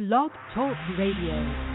Blog Talk Radio.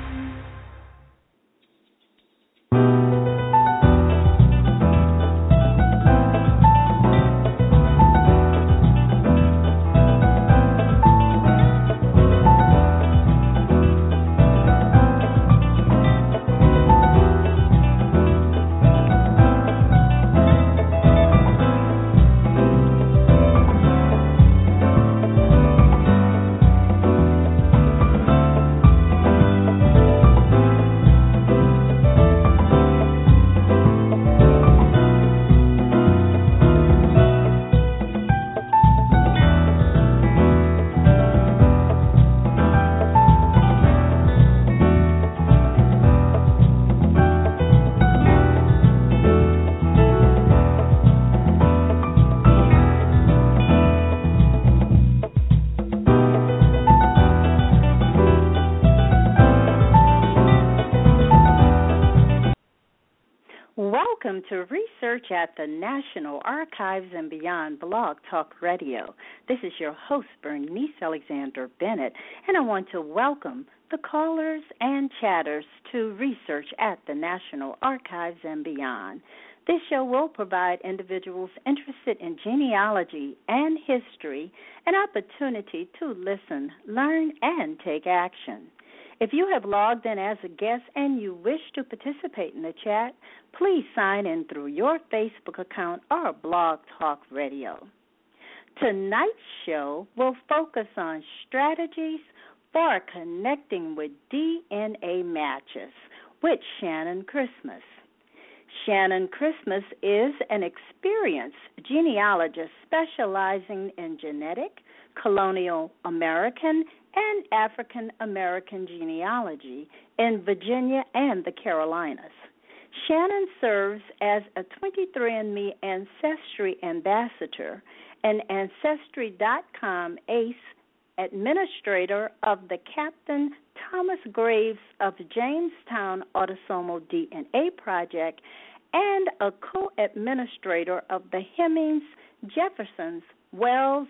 To Research at the National Archives and Beyond Blog Talk Radio. This is your host, Bernice Alexander Bennett, and I want to welcome the callers and chatters to Research at the National Archives and Beyond. This show will provide individuals interested in genealogy and history an opportunity to listen, learn, and take action. If you have logged in as a guest and you wish to participate in the chat, please sign in through your Facebook account or Blog Talk Radio. Tonight's show will focus on strategies for connecting with DNA matches with Shannon Christmas. Shannon Christmas is an experienced genealogist specializing in genetic, colonial American, and African American genealogy in Virginia and the Carolinas. Shannon serves as a 23andMe Ancestry Ambassador and Ancestry.com ACE administrator of the Captain Thomas Graves of Jamestown Autosomal DNA Project and a co administrator of the Hemings, Jeffersons, Wells,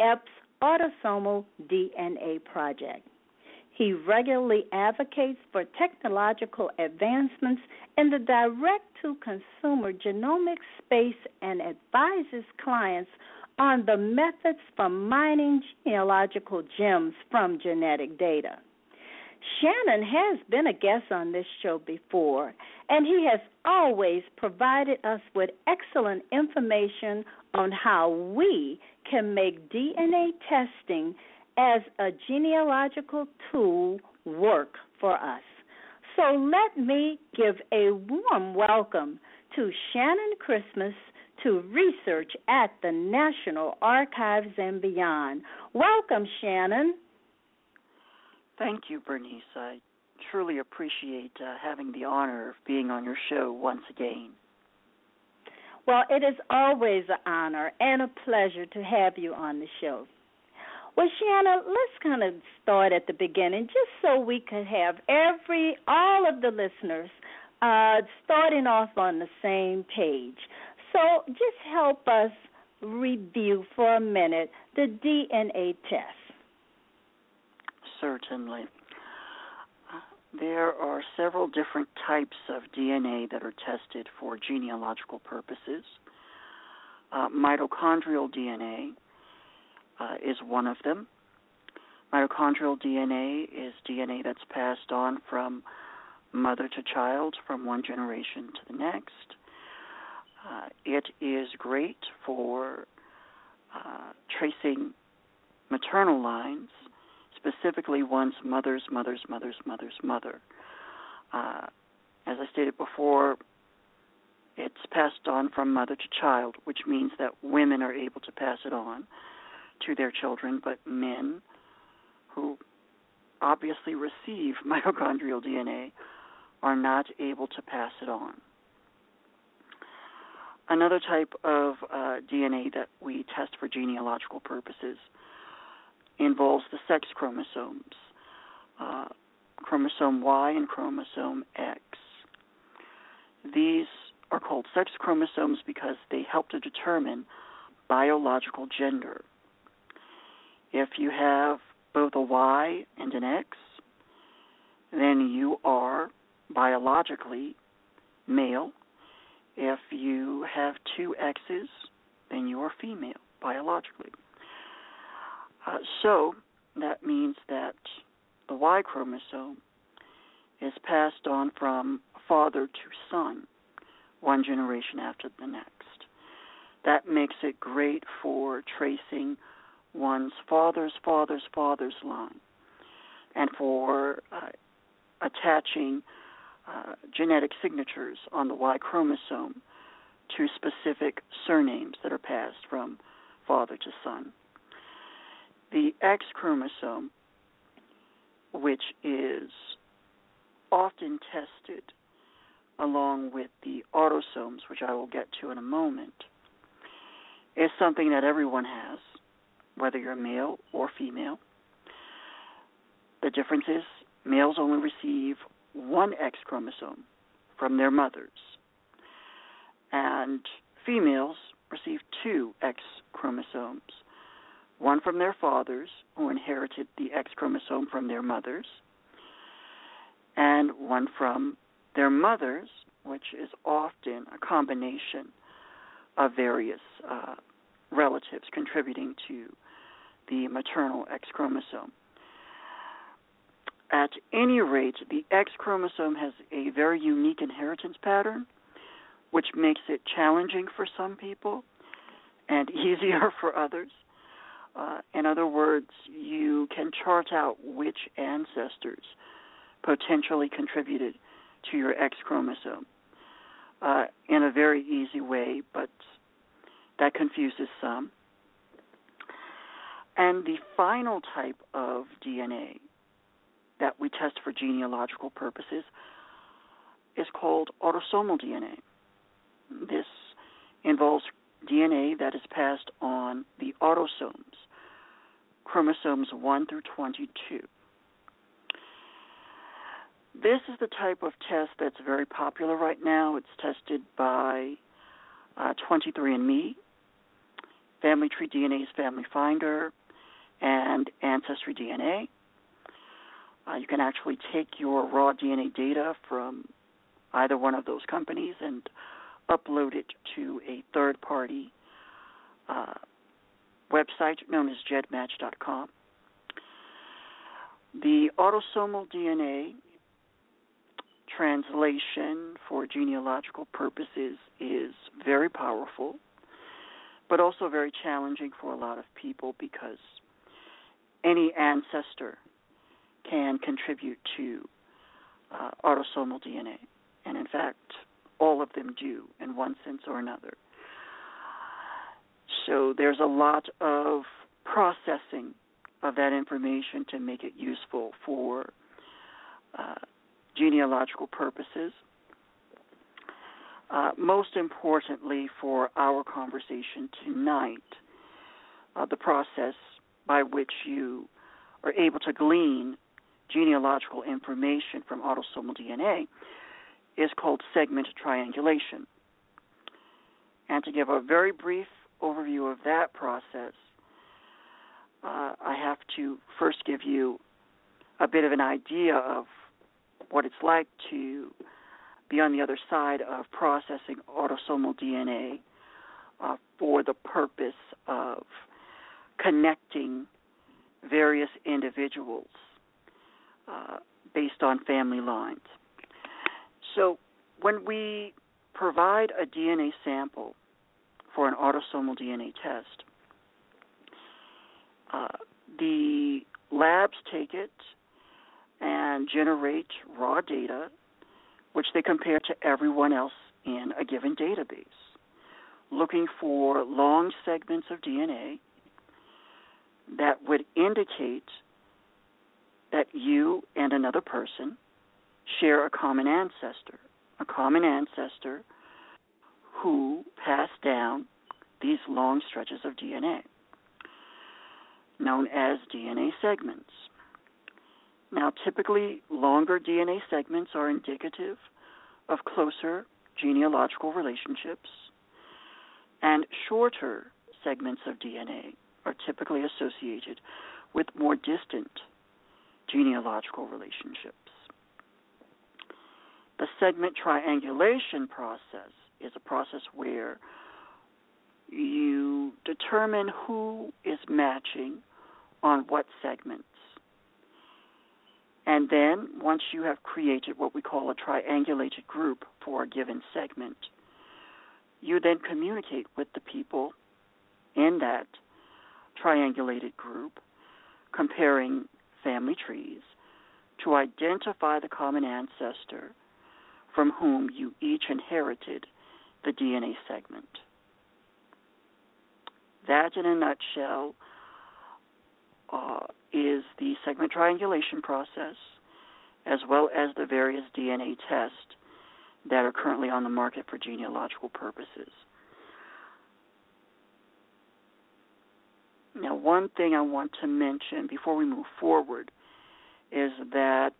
Eppes Autosomal DNA Project. He regularly advocates for technological advancements in the direct to consumer genomic space and advises clients on the methods for mining genealogical gems from genetic data. Shannon has been a guest on this show before, and he has always provided us with excellent information on how we can make DNA testing as a genealogical tool work for us. So let me give a warm welcome to Shannon Christmas to research at the National Archives and beyond. Welcome, Shannon. Thank you, Bernice. I truly appreciate uh, having the honor of being on your show once again. Well, it is always an honor and a pleasure to have you on the show. Well, Shannon, let's kind of start at the beginning, just so we could have every all of the listeners uh, starting off on the same page. So, just help us review for a minute the DNA test. Certainly. There are several different types of DNA that are tested for genealogical purposes. Uh, mitochondrial DNA uh, is one of them. Mitochondrial DNA is DNA that's passed on from mother to child from one generation to the next. Uh, it is great for uh, tracing maternal lines specifically one's mother's mother's mother's mother's mother. Uh, as I stated before, it's passed on from mother to child, which means that women are able to pass it on to their children, but men who obviously receive mitochondrial DNA are not able to pass it on. Another type of uh, DNA that we test for genealogical purposes involves the sex chromosomes, uh, chromosome Y and chromosome X. These are called sex chromosomes because they help to determine biological gender. If you have both a Y and an X, then you are biologically male. If you have two X's, then you are female biologically. Uh, so that means that the Y chromosome is passed on from father to son, one generation after the next. That makes it great for tracing one's father's father's father's line and for uh, attaching uh, genetic signatures on the Y chromosome to specific surnames that are passed from father to son. The X chromosome, which is often tested along with the autosomes, which I will get to in a moment, is something that everyone has, whether you're male or female. The difference is males only receive one X chromosome from their mothers, and females receive two X chromosomes one from their fathers, who inherited the X chromosome from their mothers, and one from their mothers, which is often a combination of various uh, relatives contributing to the maternal X chromosome. At any rate, the X chromosome has a very unique inheritance pattern, which makes it challenging for some people and easier for others. Uh, in other words, you can chart out which ancestors potentially contributed to your X chromosome uh, in a very easy way, but that confuses some. And the final type of DNA that we test for genealogical purposes is called autosomal DNA. This involves DNA that is passed on the autosomes, chromosomes 1 through 22. This is the type of test that's very popular right now. It's tested by uh, 23andMe, Family Tree DNA's Family Finder, and Ancestry DNA. Uh, you can actually take your raw DNA data from either one of those companies and upload it to a third party uh, website known as gedmatch.com. The autosomal DNA translation for genealogical purposes is very powerful, but also very challenging for a lot of people because any ancestor can contribute to uh, autosomal DNA. And in fact, all of them do in one sense or another. So there's a lot of processing of that information to make it useful for uh, genealogical purposes. Uh, most importantly, for our conversation tonight, uh, the process by which you are able to glean genealogical information from autosomal DNA is called segment triangulation. And to give a very brief overview of that process, uh, I have to first give you a bit of an idea of what it's like to be on the other side of processing autosomal DNA uh, for the purpose of connecting various individuals uh, based on family lines. So when we provide a DNA sample for an autosomal DNA test, uh, the labs take it and generate raw data, which they compare to everyone else in a given database, looking for long segments of DNA that would indicate that you and another person share a common ancestor, a common ancestor who passed down these long stretches of DNA, known as DNA segments. Now, typically, longer DNA segments are indicative of closer genealogical relationships, and shorter segments of DNA are typically associated with more distant genealogical relationships. The segment triangulation process is a process where you determine who is matching on what segments. And then, once you have created what we call a triangulated group for a given segment, you then communicate with the people in that triangulated group, comparing family trees to identify the common ancestor from whom you each inherited the DNA segment. That, in a nutshell, uh, is the segment triangulation process, as well as the various DNA tests that are currently on the market for genealogical purposes. Now, one thing I want to mention before we move forward is that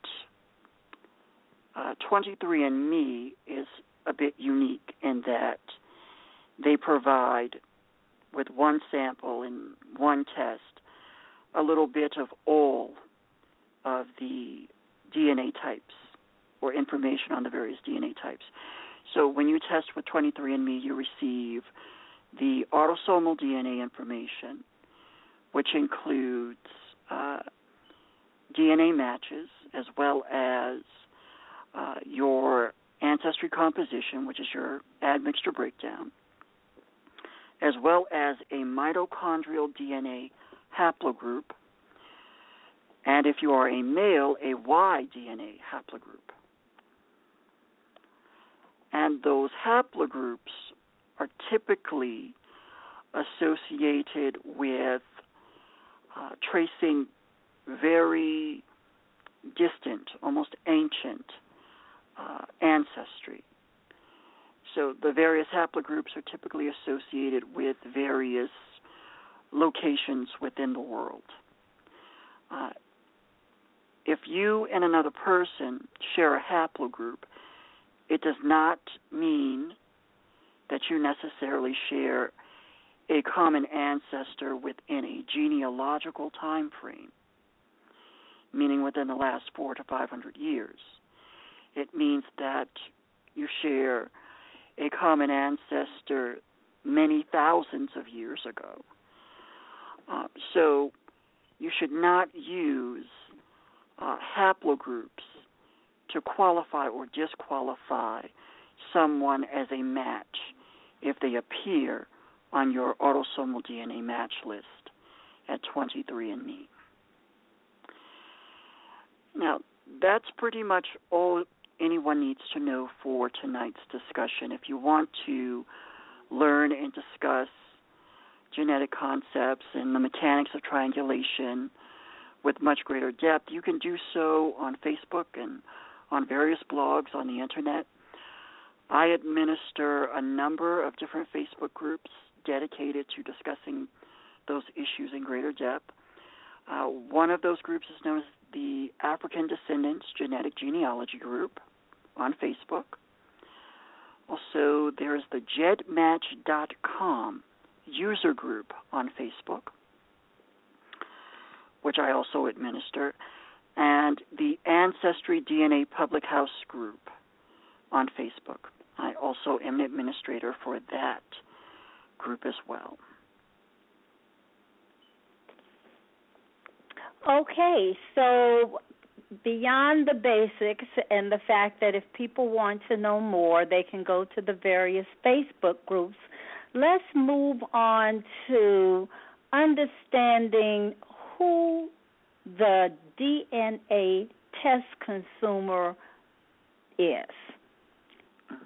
uh, 23andMe is a bit unique in that they provide, with one sample and one test, a little bit of all of the DNA types or information on the various DNA types. So when you test with 23andMe, you receive the autosomal DNA information, which includes uh, DNA matches as well as uh, your ancestry composition, which is your admixture breakdown, as well as a mitochondrial DNA haplogroup, and if you are a male, a Y DNA haplogroup. And those haplogroups are typically associated with uh, tracing very distant, almost ancient uh, ancestry. So the various haplogroups are typically associated with various locations within the world. Uh, if you and another person share a haplogroup, it does not mean that you necessarily share a common ancestor within a genealogical time frame, meaning within the last four to five hundred years. It means that you share a common ancestor many thousands of years ago. Uh, so you should not use uh, haplogroups to qualify or disqualify someone as a match if they appear on your autosomal DNA match list at 23andMe. Now, that's pretty much all anyone needs to know for tonight's discussion. If you want to learn and discuss genetic concepts and the mechanics of triangulation with much greater depth, you can do so on Facebook and on various blogs on the internet. I administer a number of different Facebook groups dedicated to discussing those issues in greater depth. Uh, one of those groups is known as the African Descendants Genetic Genealogy Group on Facebook. Also, there's the gedmatch.com user group on Facebook, which I also administer, and the Ancestry DNA Public House group on Facebook. I also am an administrator for that group as well. Okay, so beyond the basics and the fact that if people want to know more, they can go to the various Facebook groups. Let's move on to understanding who the DNA test consumer is.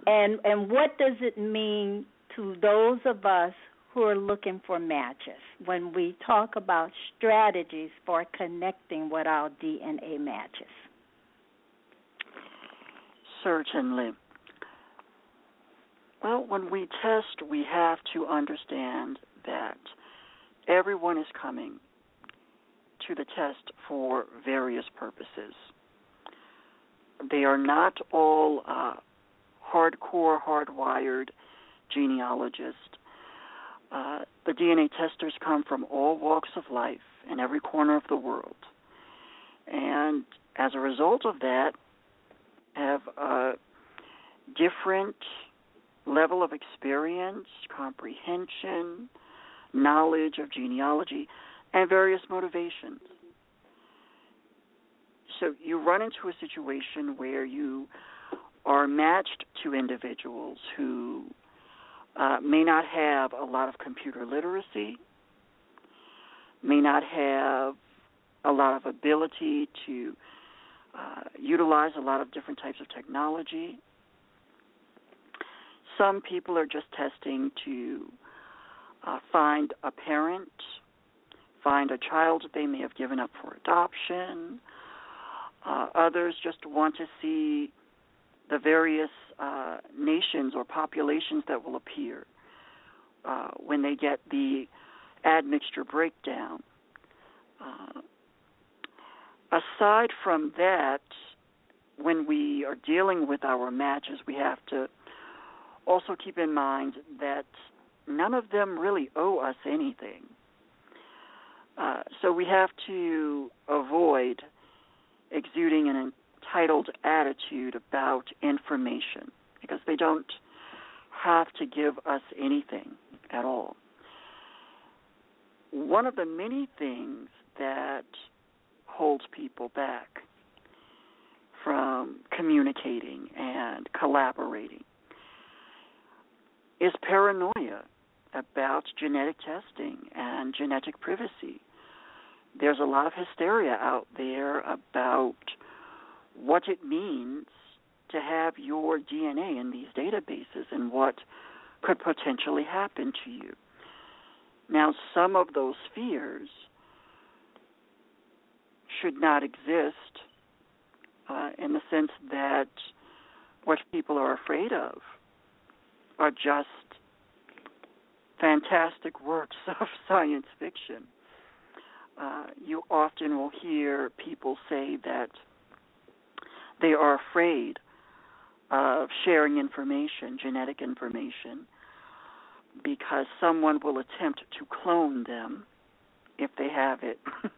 And and what does it mean to those of us who are looking for matches when we talk about strategies for connecting with our DNA matches? Certainly. Well, when we test, we have to understand that everyone is coming to the test for various purposes. They are not all uh, hardcore, hardwired genealogists uh, the DNA testers come from all walks of life in every corner of the world. And as a result of that, have a different level of experience, comprehension, knowledge of genealogy, and various motivations. So you run into a situation where you are matched to individuals who uh, may not have a lot of computer literacy, may not have a lot of ability to uh, utilize a lot of different types of technology. Some people are just testing to uh, find a parent, find a child that they may have given up for adoption. Uh, others just want to see the various uh, or populations that will appear uh, when they get the admixture breakdown. Uh, aside from that, when we are dealing with our matches, we have to also keep in mind that none of them really owe us anything. Uh, so we have to avoid exuding an entitled attitude about information because they don't have to give us anything at all. One of the many things that holds people back from communicating and collaborating is paranoia about genetic testing and genetic privacy. There's a lot of hysteria out there about what it means to have your DNA in these databases and what could potentially happen to you. Now, some of those fears should not exist uh, in the sense that what people are afraid of are just fantastic works of science fiction. Uh, you often will hear people say that they are afraid of sharing information, genetic information, because someone will attempt to clone them if they have it.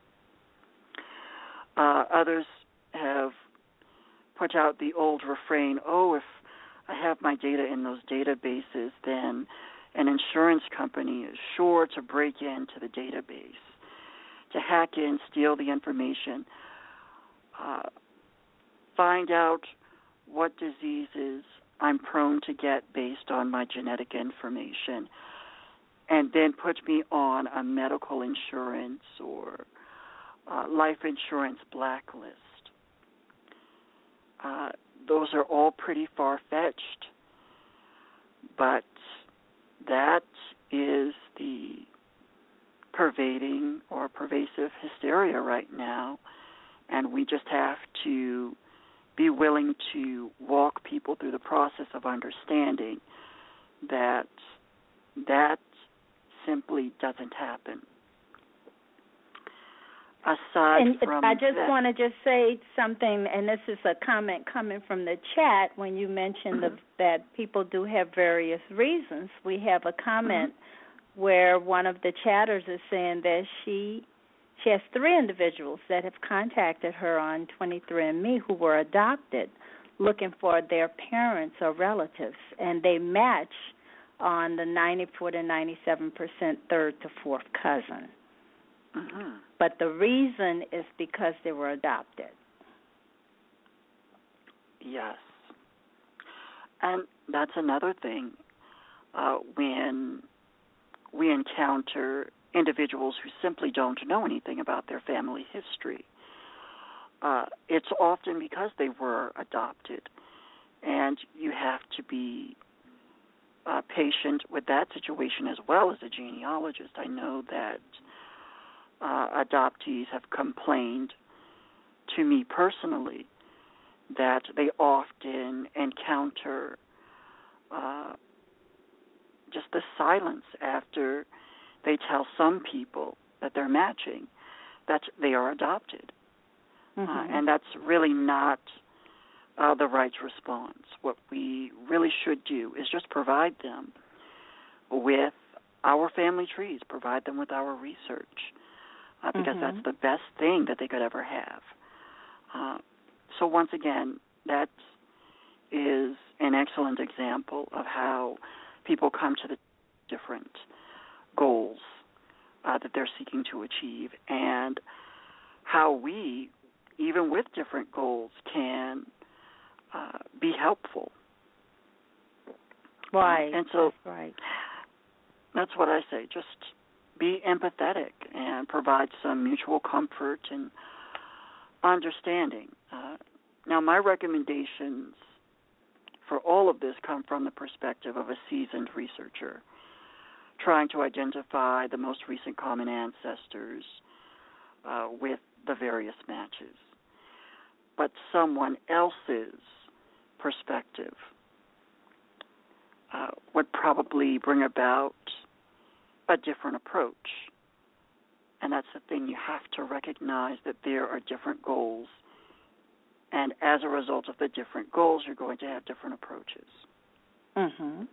uh, others have put out the old refrain, oh, if I have my data in those databases, then an insurance company is sure to break into the database, to hack in, steal the information. Uh, find out what diseases I'm prone to get based on my genetic information, and then put me on a medical insurance or uh, life insurance blacklist. Uh, those are all pretty far fetched, but that is the pervading or pervasive hysteria right now, and we just have to be willing to walk people through the process of understanding that that simply doesn't happen. Aside and from I just that, want to just say something, and this is a comment coming from the chat when you mentioned mm-hmm. the, that people do have various reasons. We have a comment mm-hmm. where one of the chatters is saying that she she has three individuals that have contacted her on 23andMe who were adopted, looking for their parents or relatives, and they match on the 94 to 97 percent third to fourth cousin. Mm-hmm. But the reason is because they were adopted. Yes. And that's another thing. Uh, when we encounter individuals who simply don't know anything about their family history. Uh, it's often because they were adopted, and you have to be uh, patient with that situation as well as a genealogist. I know that uh, adoptees have complained to me personally that they often encounter uh, just the silence after they tell some people that they're matching that they are adopted. Uh, mm-hmm. Uh, and that's really not uh, the right response. What we really should do is just provide them with our family trees, provide them with our research, uh, because mm-hmm. that's the best thing that they could ever have. Uh, so once again, that is an excellent example of how people come to the different goals uh, that they're seeking to achieve, and how we, even with different goals, can uh, be helpful. Right. and so, that's right. That's what I say. Just be empathetic and provide some mutual comfort and understanding. Uh, now, my recommendations for all of this come from the perspective of a seasoned researcher trying to identify the most recent common ancestors uh, with the various matches. But someone else's perspective uh, would probably bring about a different approach. And that's the thing, you have to recognize that there are different goals. And as a result of the different goals, you're going to have different approaches. Mhm.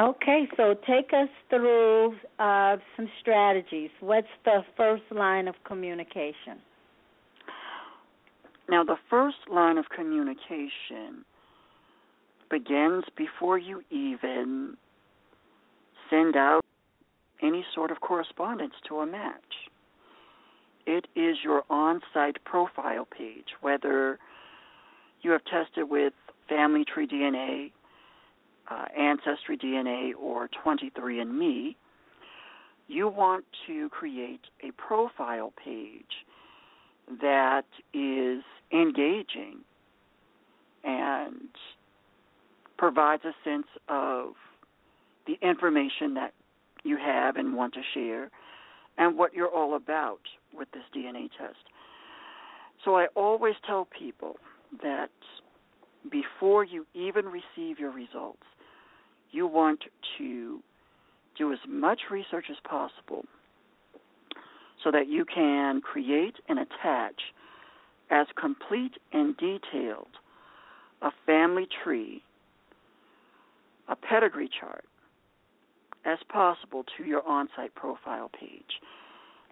Okay, so take us through uh, some strategies. What's the first line of communication? Now, the first line of communication begins before you even send out any sort of correspondence to a match. It is your on site profile page, whether you have tested with Family Tree DNA, uh, Ancestry DNA, or 23andMe. You want to create a profile page that is engaging and provides a sense of the information that you have and want to share and what you're all about with this DNA test. So I always tell people that before you even receive your results, you want to do as much research as possible so that you can create and attach as complete and detailed a family tree, a pedigree chart, as possible to your on site profile page.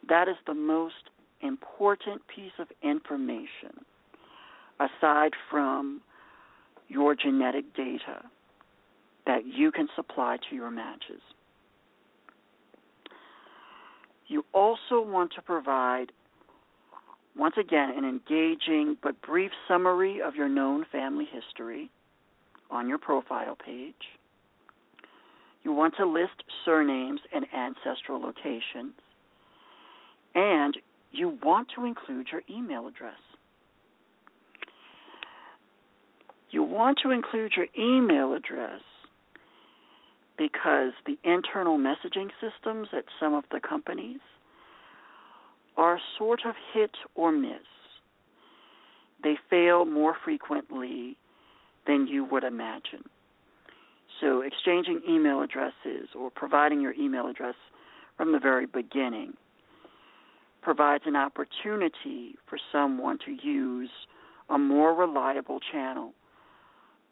That is the most important piece of information aside from your genetic data that you can supply to your matches. You also want to provide, once again, an engaging but brief summary of your known family history on your profile page. You want to list surnames and ancestral locations. And you want to include your email address. You want to include your email address because the internal messaging systems at some of the companies are sort of hit or miss. They fail more frequently than you would imagine. So, exchanging email addresses or providing your email address from the very beginning provides an opportunity for someone to use a more reliable channel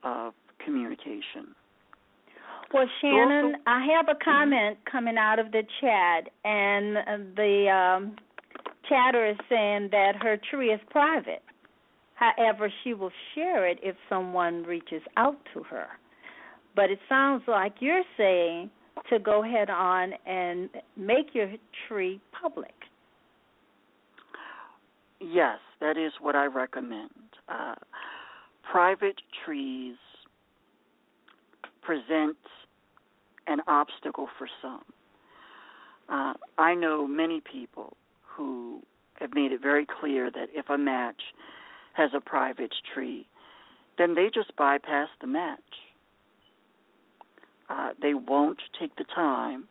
of communication. Well, Shannon, I have a comment coming out of the chat, and the um, chatter is saying that her tree is private. However, she will share it if someone reaches out to her. But it sounds like you're saying to go ahead on and make your tree public. Yes, that is what I recommend. Uh, private trees present an obstacle for some. Uh, I know many people who have made it very clear that if a match has a private tree, then they just bypass the match. Uh, they won't take the time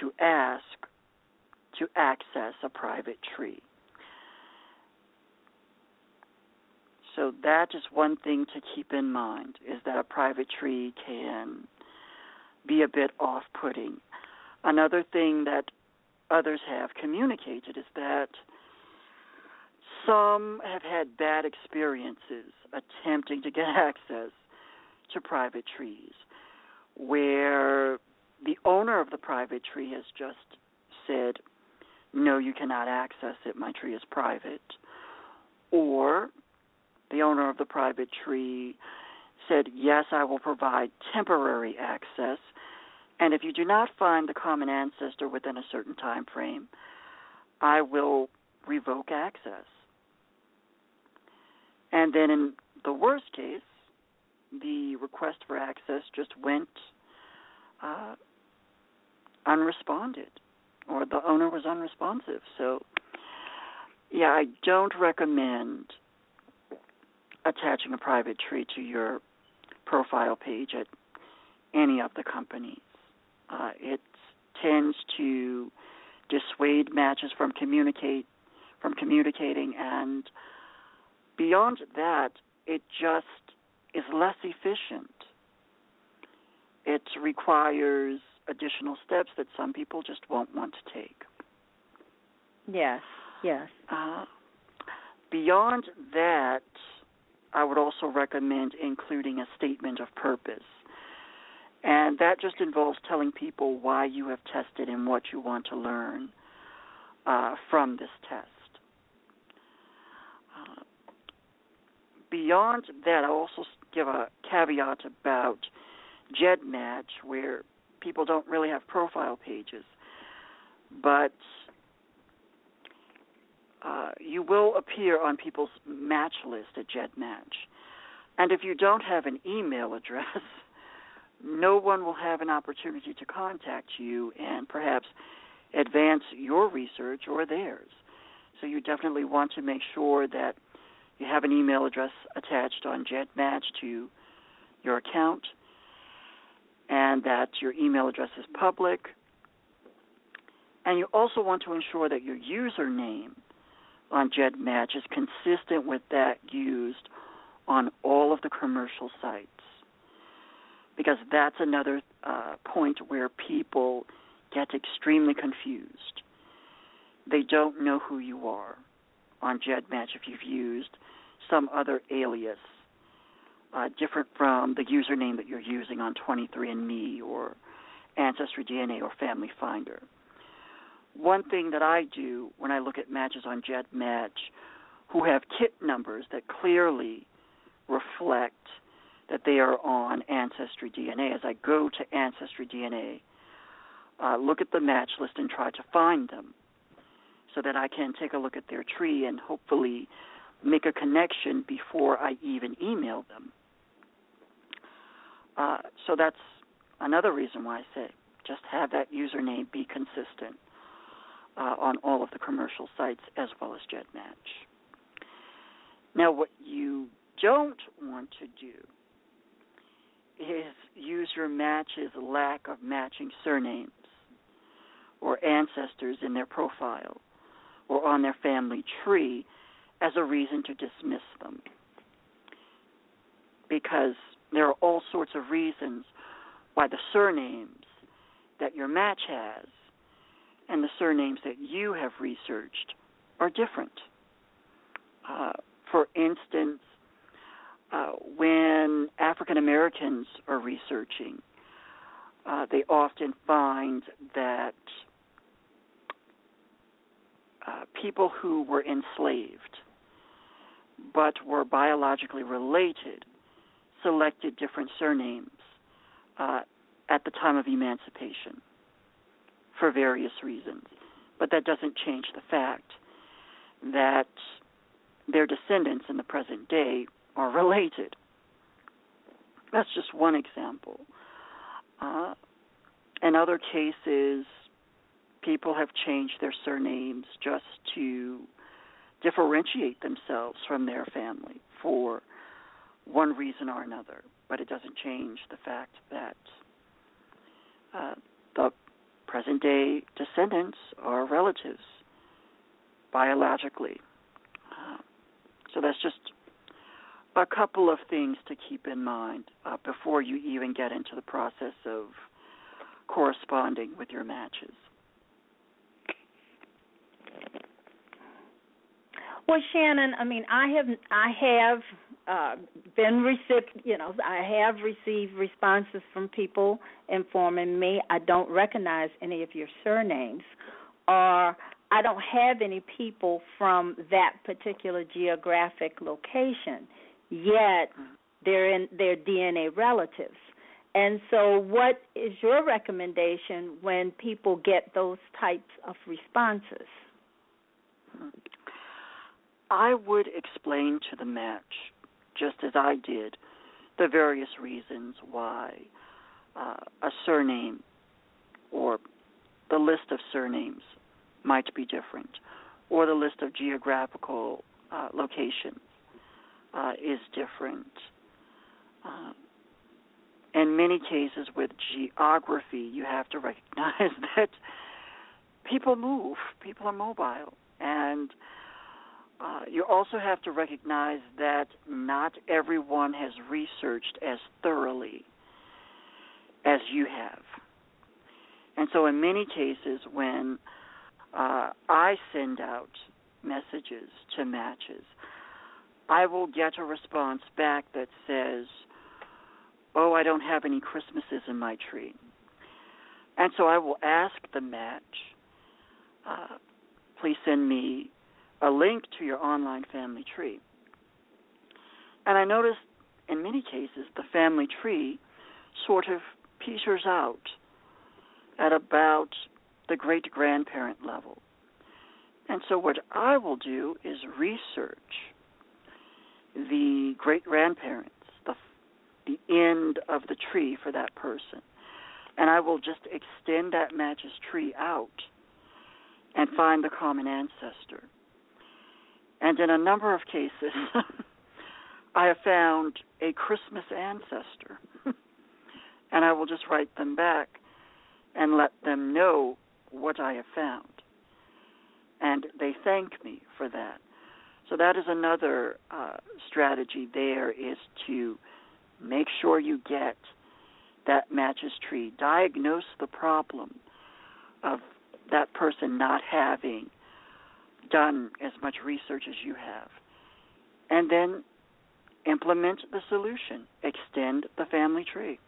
to ask to access a private tree. So that is one thing to keep in mind is that a private tree can be a bit off-putting. Another thing that others have communicated is that some have had bad experiences attempting to get access to private trees where the owner of the private tree has just said, no, you cannot access it, my tree is private. Or the owner of the private tree said, yes, I will provide temporary access. And if you do not find the common ancestor within a certain time frame, I will revoke access. And then in the worst case, the request for access just went uh, unresponded, or the owner was unresponsive. So, yeah, I don't recommend attaching a private tree to your profile page at any of the companies. Uh, it tends to dissuade matches from communicate from communicating and beyond that it just is less efficient. It requires additional steps that some people just won't want to take. Yes, yes. Uh, beyond that, I would also recommend including a statement of purpose. And that just involves telling people why you have tested and what you want to learn uh, from this test. Uh, beyond that, I'll also give a caveat about GEDmatch, where people don't really have profile pages, but uh, you will appear on people's match list at GEDmatch. And if you don't have an email address, no one will have an opportunity to contact you and perhaps advance your research or theirs. So you definitely want to make sure that you have an email address attached on GEDmatch to your account and that your email address is public. And you also want to ensure that your username on GEDmatch is consistent with that used on all of the commercial sites. Because that's another uh, point where people get extremely confused. They don't know who you are on GEDmatch if you've used some other alias uh, different from the username that you're using on 23andMe or Ancestry DNA or Family Finder. One thing that I do when I look at matches on GEDmatch who have kit numbers that clearly reflect that they are on Ancestry DNA, as I go to Ancestry DNA, uh, look at the match list and try to find them so that I can take a look at their tree and hopefully make a connection before I even email them. Uh, so that's another reason why I say just have that username be consistent uh, on all of the commercial sites as well as GEDmatch. Now, what you don't want to do is user matches lack of matching surnames or ancestors in their profile or on their family tree as a reason to dismiss them. Because there are all sorts of reasons why the surnames that your match has and the surnames that you have researched are different. Uh, for instance, uh, when African Americans are researching, uh, they often find that uh, people who were enslaved but were biologically related selected different surnames uh, at the time of emancipation for various reasons. But that doesn't change the fact that their descendants in the present day are related. That's just one example. Uh, in other cases, people have changed their surnames just to differentiate themselves from their family for one reason or another, but it doesn't change the fact that uh, the present day descendants are relatives biologically. Uh, so that's just a couple of things to keep in mind uh, before you even get into the process of corresponding with your matches. Well, Shannon, I mean, I have I have uh, been recipient, you know, I have received responses from people informing me I don't recognize any of your surnames or I don't have any people from that particular geographic location, yet they're in their DNA relatives. And so, what is your recommendation when people get those types of responses? I would explain to the match, just as I did, the various reasons why uh, a surname or the list of surnames might be different, or the list of geographical uh, locations uh, is different. Uh, in many cases with geography, you have to recognize that people move, people are mobile, and uh, you also have to recognize that not everyone has researched as thoroughly as you have. And so, in many cases, when uh, I send out messages to matches, I will get a response back that says, Oh, I don't have any Christmases in my tree. And so I will ask the match, uh, please send me a link to your online family tree. And I noticed in many cases the family tree sort of peters out at about the great grandparent level. And so what I will do is research the great grandparents, the the end of the tree for that person. And I will just extend that match's tree out and find the common ancestor. And in a number of cases, I have found a Christmas ancestor. and I will just write them back and let them know what I have found. And they thank me for that. So that is another uh, strategy there is to make sure you get that matches tree. Diagnose the problem of that person not having done as much research as you have. And then implement the solution. Extend the family tree.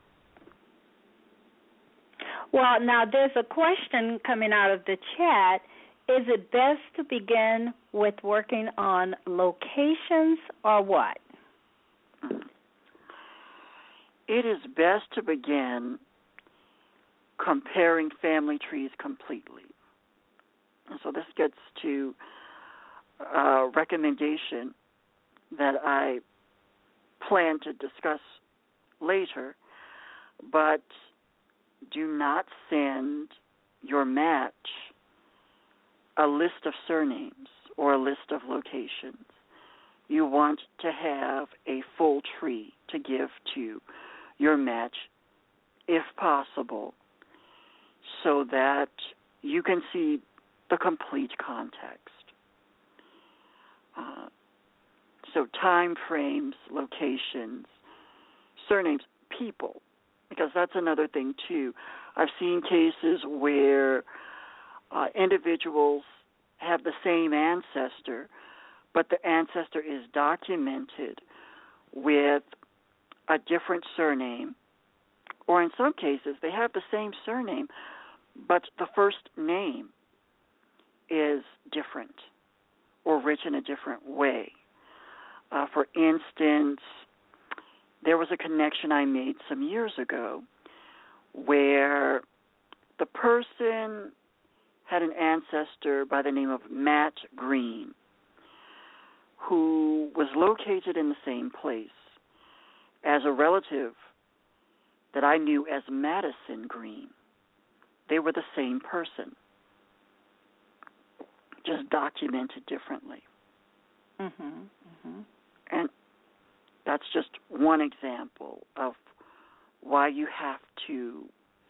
Well, now there's a question coming out of the chat. Is it best to begin with working on locations or what? It is best to begin comparing family trees completely. And so this gets to a recommendation that I plan to discuss later, but do not send your match a list of surnames or a list of locations. You want to have a full tree to give to your match, if possible, so that you can see the complete context. Uh, so, time frames, locations, surnames, people, because that's another thing too. I've seen cases where uh, individuals have the same ancestor, but the ancestor is documented with a different surname, or in some cases, they have the same surname, but the first name is different or written a different way. Uh, for instance, there was a connection I made some years ago where the person had an ancestor by the name of Matt Green who was located in the same place as a relative that I knew as Madison Green. They were the same person, just documented differently. Mm-hmm, mm-hmm. And that's just one example of why you have to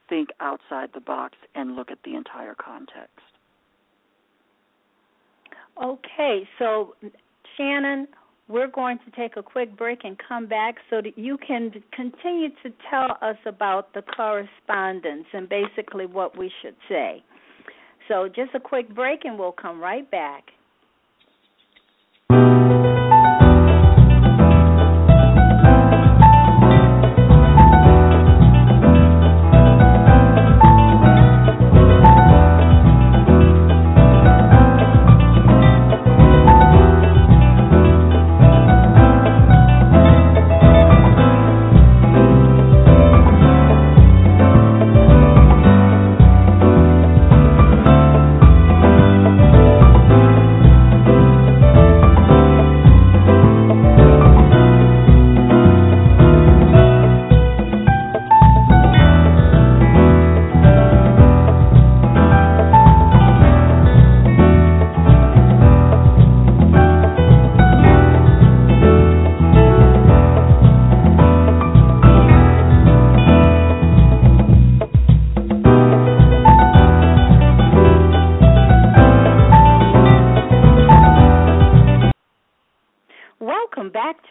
think outside the box and look at the entire context. Okay, so Shannon, we're going to take a quick break and come back so that you can continue to tell us about the correspondence and basically what we should say. So, just a quick break and we'll come right back.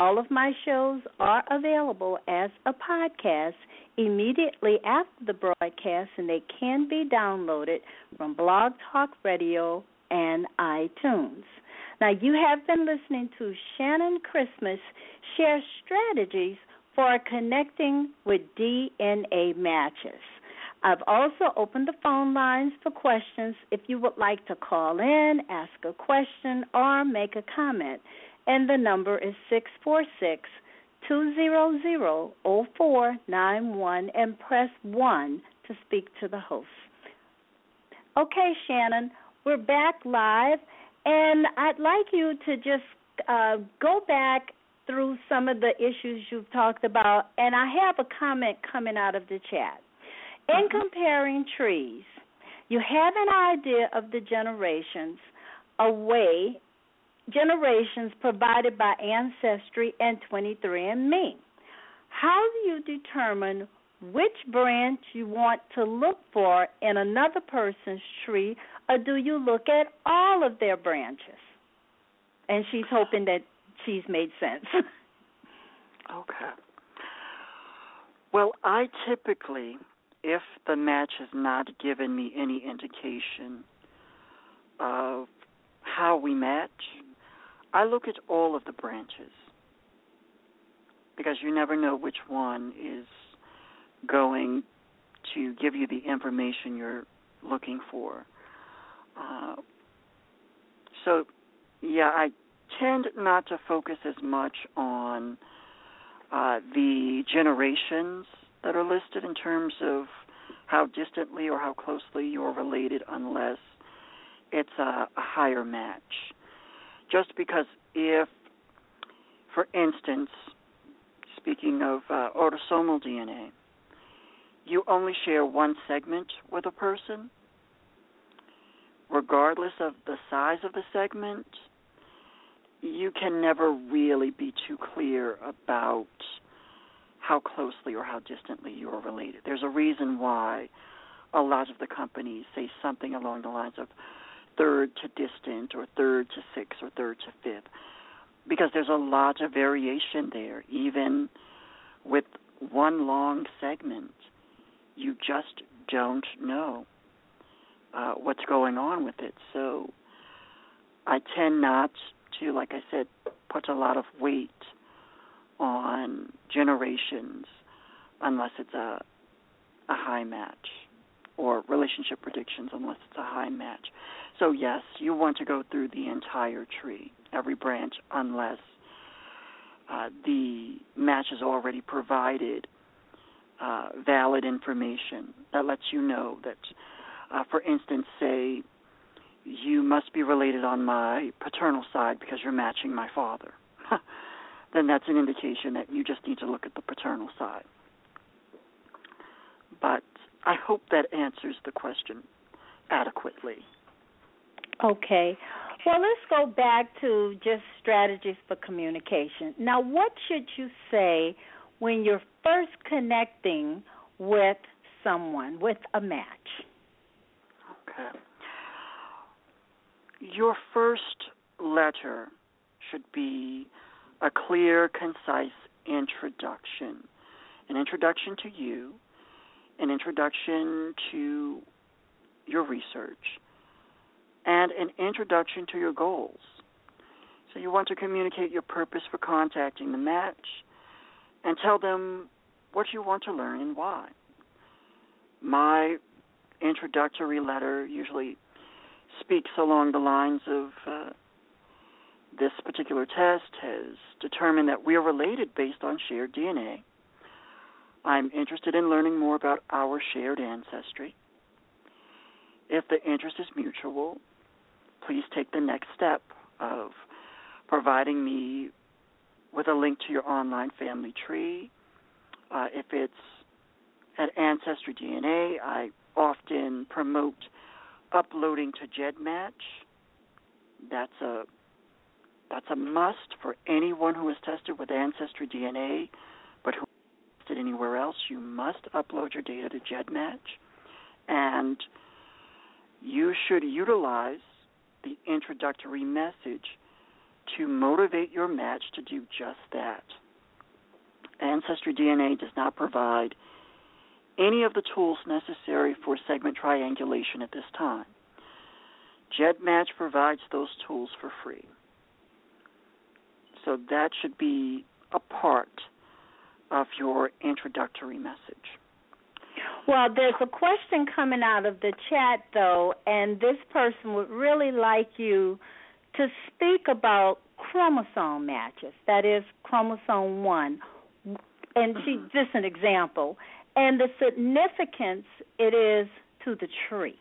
All of my shows are available as a podcast immediately after the broadcast, and they can be downloaded from Blog Talk Radio and iTunes. Now, you have been listening to Shannon Christmas share strategies for connecting with DNA matches. I've also opened the phone lines for questions if you would like to call in, ask a question, or make a comment. And the number is 646 200 0491 and press 1 to speak to the host. Okay, Shannon, we're back live, and I'd like you to just uh, go back through some of the issues you've talked about, and I have a comment coming out of the chat. In comparing trees, you have an idea of the generations away, generations provided by Ancestry and 23andMe. How do you determine which branch you want to look for in another person's tree, or do you look at all of their branches? And she's hoping that she's made sense. okay. Well, I typically if the match has not given me any indication of how we match, I look at all of the branches because you never know which one is going to give you the information you're looking for. Uh, so, yeah, I tend not to focus as much on uh, the generations that are listed in terms of how distantly or how closely you're related unless it's a, a higher match. Just because if, for instance, speaking of uh, autosomal DNA, you only share one segment with a person, regardless of the size of the segment, you can never really be too clear about how closely or how distantly you are related. There's a reason why a lot of the companies say something along the lines of third to distant or third to sixth or third to fifth. Because there's a lot of variation there. Even with one long segment you just don't know uh, what's going on with it. So i tend not to like i said put a lot of weight on generations unless it's a a high match or relationship predictions unless it's a high match. So yes, you want to go through the entire tree, every branch unless uh, the match has already provided uh, valid information that lets you know that, uh, for instance, say you must be related on my paternal side because you're matching my father. then that's an indication that you just need to look at the paternal side. But I hope that answers the question adequately. Okay. Well, let's go back to just strategies for communication. Now, what should you say when you're first connecting with someone, with a match? Okay. Your first letter should be a clear, concise introduction. An introduction to you, an introduction to your research, and an introduction to your goals. So you want to communicate your purpose for contacting the match and tell them what you want to learn and why. My introductory letter usually speaks along the lines of uh, this particular test has determined that we are related based on shared DNA. I'm interested in learning more about our shared ancestry. If the interest is mutual, please take the next step of providing me with a link to your online family tree. Uh, if it's at Ancestry DNA, I often promote uploading to GEDmatch. That's a that's a must for anyone who is tested with Ancestry DNA, but who is tested anywhere else. You must upload your data to GEDmatch, and you should utilize the introductory message to motivate your match to do just that. Ancestry DNA does not provide any of the tools necessary for segment triangulation at this time. GEDmatch provides those tools for free. So that should be a part of your introductory message. Well, there's a question coming out of the chat, though, and this person would really like you to speak about chromosome matches. That is chromosome 1. And she mm-hmm. just an example. And the significance it is to the tree.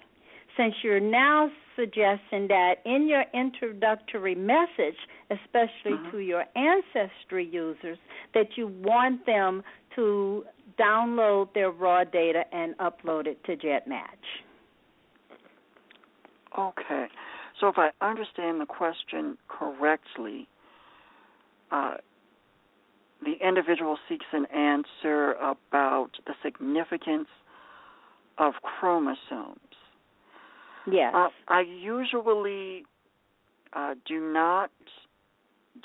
Since you're now suggesting that in your introductory message, especially uh-huh. to your ancestry users, that you want them to download their raw data and upload it to GEDmatch. Okay. So if I understand the question correctly, uh, the individual seeks an answer about the significance of chromosomes. Yes. Uh, I usually uh, do not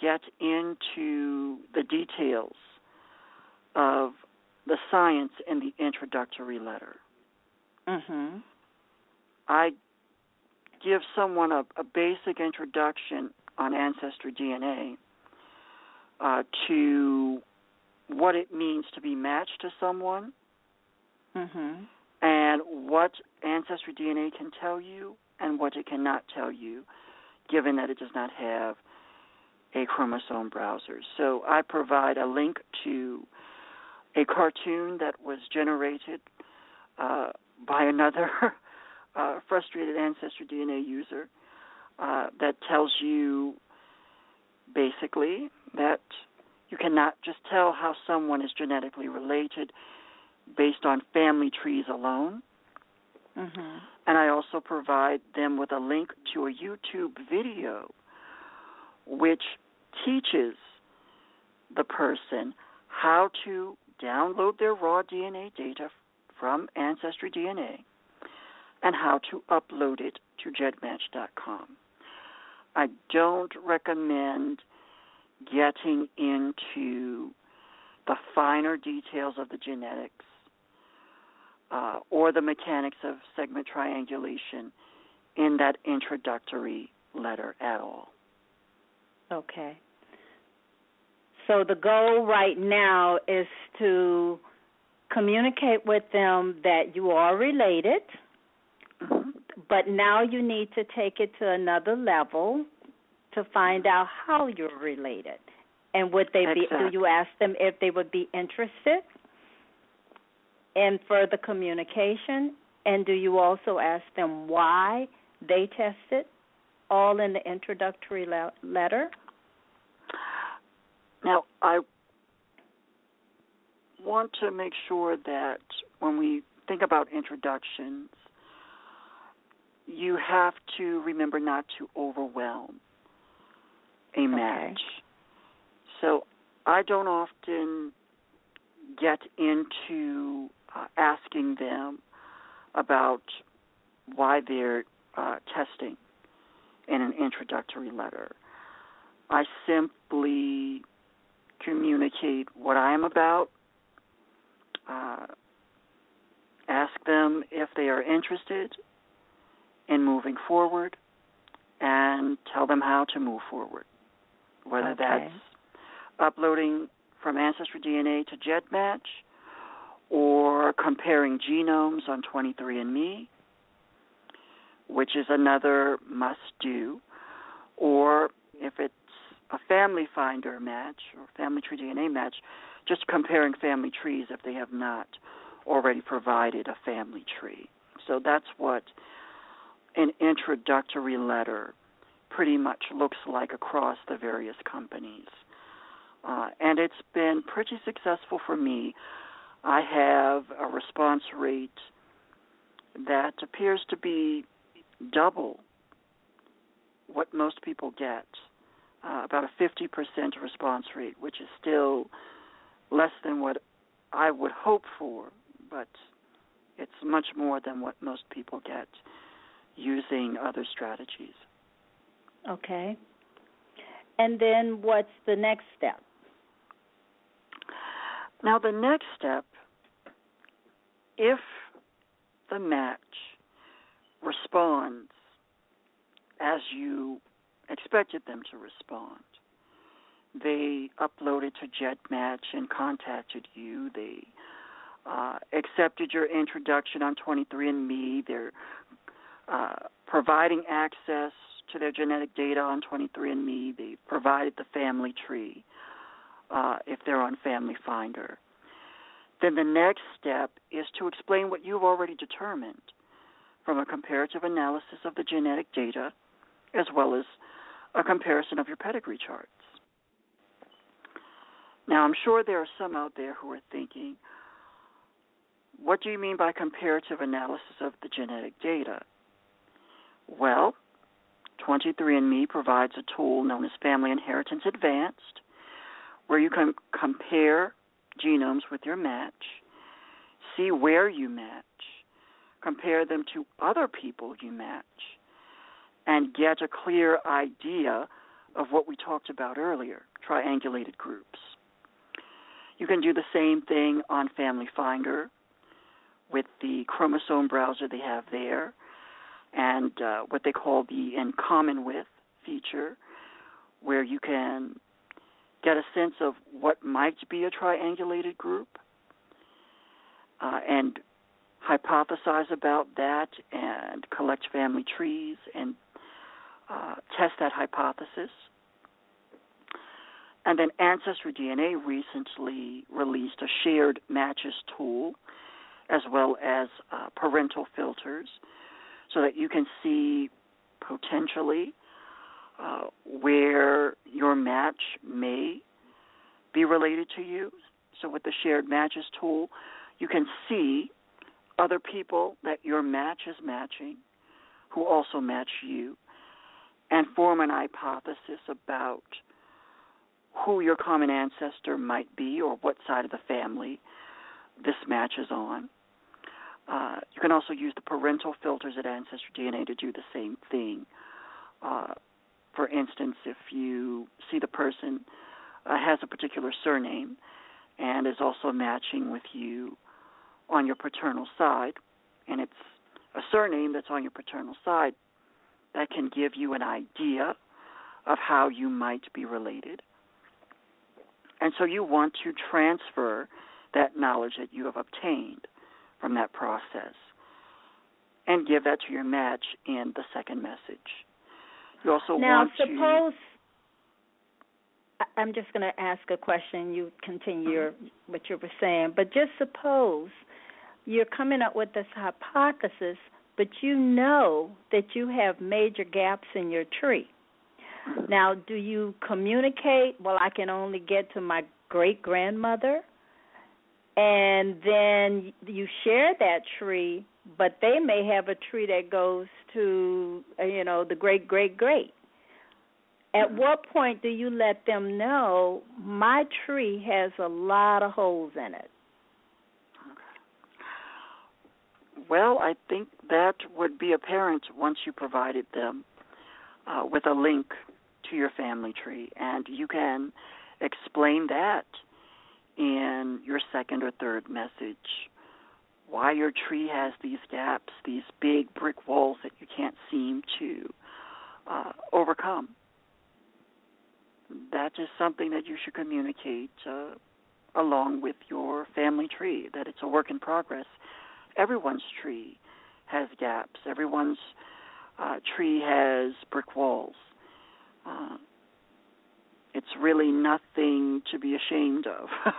get into the details of the science in the introductory letter. Mm-hmm. I give someone a, a basic introduction on ancestry DNA uh, to what it means to be matched to someone mm-hmm. and what ancestry DNA can tell you and what it cannot tell you, given that it does not have a chromosome browser. So I provide a link to a cartoon that was generated uh, by another uh, frustrated ancestry DNA user uh, that tells you basically that you cannot just tell how someone is genetically related based on family trees alone. Mm-hmm. And I also provide them with a link to a YouTube video which teaches the person how to download their raw DNA data from Ancestry DNA and how to upload it to gedmatch.com. I don't recommend getting into the finer details of the genetics uh, or the mechanics of segment triangulation in that introductory letter at all. Okay. So the goal right now is to communicate with them that you are related, but now you need to take it to another level to find out how you're related. And would they exactly. be do you ask them if they would be interested in further communication? And do you also ask them why they tested all in the introductory le- letter? Now, I want to make sure that when we think about introductions, you have to remember not to overwhelm a match. Okay. So I don't often get into uh, asking them about why they're uh, testing in an introductory letter. I simply communicate what I am about, uh, ask them if they are interested in moving forward, and tell them how to move forward. Whether okay. that's uploading from Ancestry DNA to GEDmatch or comparing genomes on 23andMe, which is another must do, or if it's a family finder match or family tree DNA match, just comparing family trees if they have not already provided a family tree. So that's what an introductory letter pretty much looks like across the various companies. Uh, and it's been pretty successful for me. I have a response rate that appears to be double what most people get, uh, about a 50% response rate, which is still less than what I would hope for, but it's much more than what most people get using other strategies. Okay. And then what's the next step? Now, the next step, if the match responds as you expected them to respond, they uploaded to GEDmatch and contacted you. They uh, accepted your introduction on 23andMe. They're uh, providing access to their genetic data on 23andMe. They provided the family tree uh, if they're on Family Finder. Then the next step is to explain what you've already determined from a comparative analysis of the genetic data as well as a comparison of your pedigree charts. Now, I'm sure there are some out there who are thinking, what do you mean by comparative analysis of the genetic data? Well, 23andMe provides a tool known as Family Inheritance Advanced, where you can compare genomes with your match, see where you match, compare them to other people you match, and get a clear idea of what we talked about earlier triangulated groups. You can do the same thing on Family Finder with the chromosome browser they have there and uh, what they call the in common with feature, where you can get a sense of what might be a triangulated group uh, and hypothesize about that and collect family trees and uh, test that hypothesis. And then Ancestry DNA recently released a shared matches tool as well as uh, parental filters so that you can see potentially uh, where your match may be related to you. So, with the shared matches tool, you can see other people that your match is matching who also match you and form an hypothesis about who your common ancestor might be or what side of the family this matches on. Uh, you can also use the parental filters at Ancestry DNA to do the same thing. Uh, for instance, if you see the person uh, has a particular surname and is also matching with you on your paternal side, and it's a surname that's on your paternal side, that can give you an idea of how you might be related. And so you want to transfer that knowledge that you have obtained from that process and give that to your match in the second message. You also want to. now, want suppose to. I'm just going to ask a question. You continue your, what you were saying, but just suppose you're coming up with this hypothesis, but you know that you have major gaps in your tree. Now, do you communicate? Well, I can only get to my great grandmother, and then you share that tree, but they may have a tree that goes to uh, you know the great great great. At Mm-hmm. what point do you let them know my tree has a lot of holes in it? Well, I think that would be apparent once you provided them uh, with a link to your family tree, and you can explain that in your second or third message. Why your tree has these gaps, these big brick walls that you can't seem to uh, overcome. That is something that you should communicate uh, along with your family tree, that it's a work in progress. Everyone's tree has gaps, everyone's uh, tree has brick walls. Uh, it's really nothing to be ashamed of.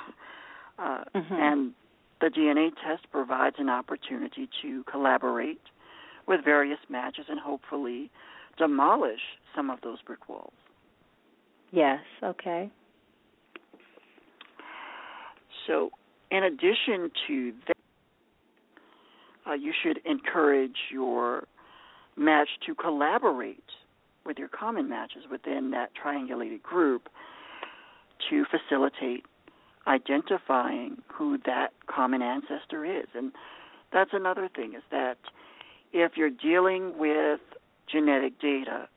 uh, Mhm. And the DNA test provides an opportunity to collaborate with various matches and hopefully demolish some of those brick walls. Yes. Okay. so, in addition to that, uh, you should encourage your match to collaborate with your common matches within that triangulated group to facilitate identifying who that common ancestor is. And that's another thing is that if you're dealing with genetic data,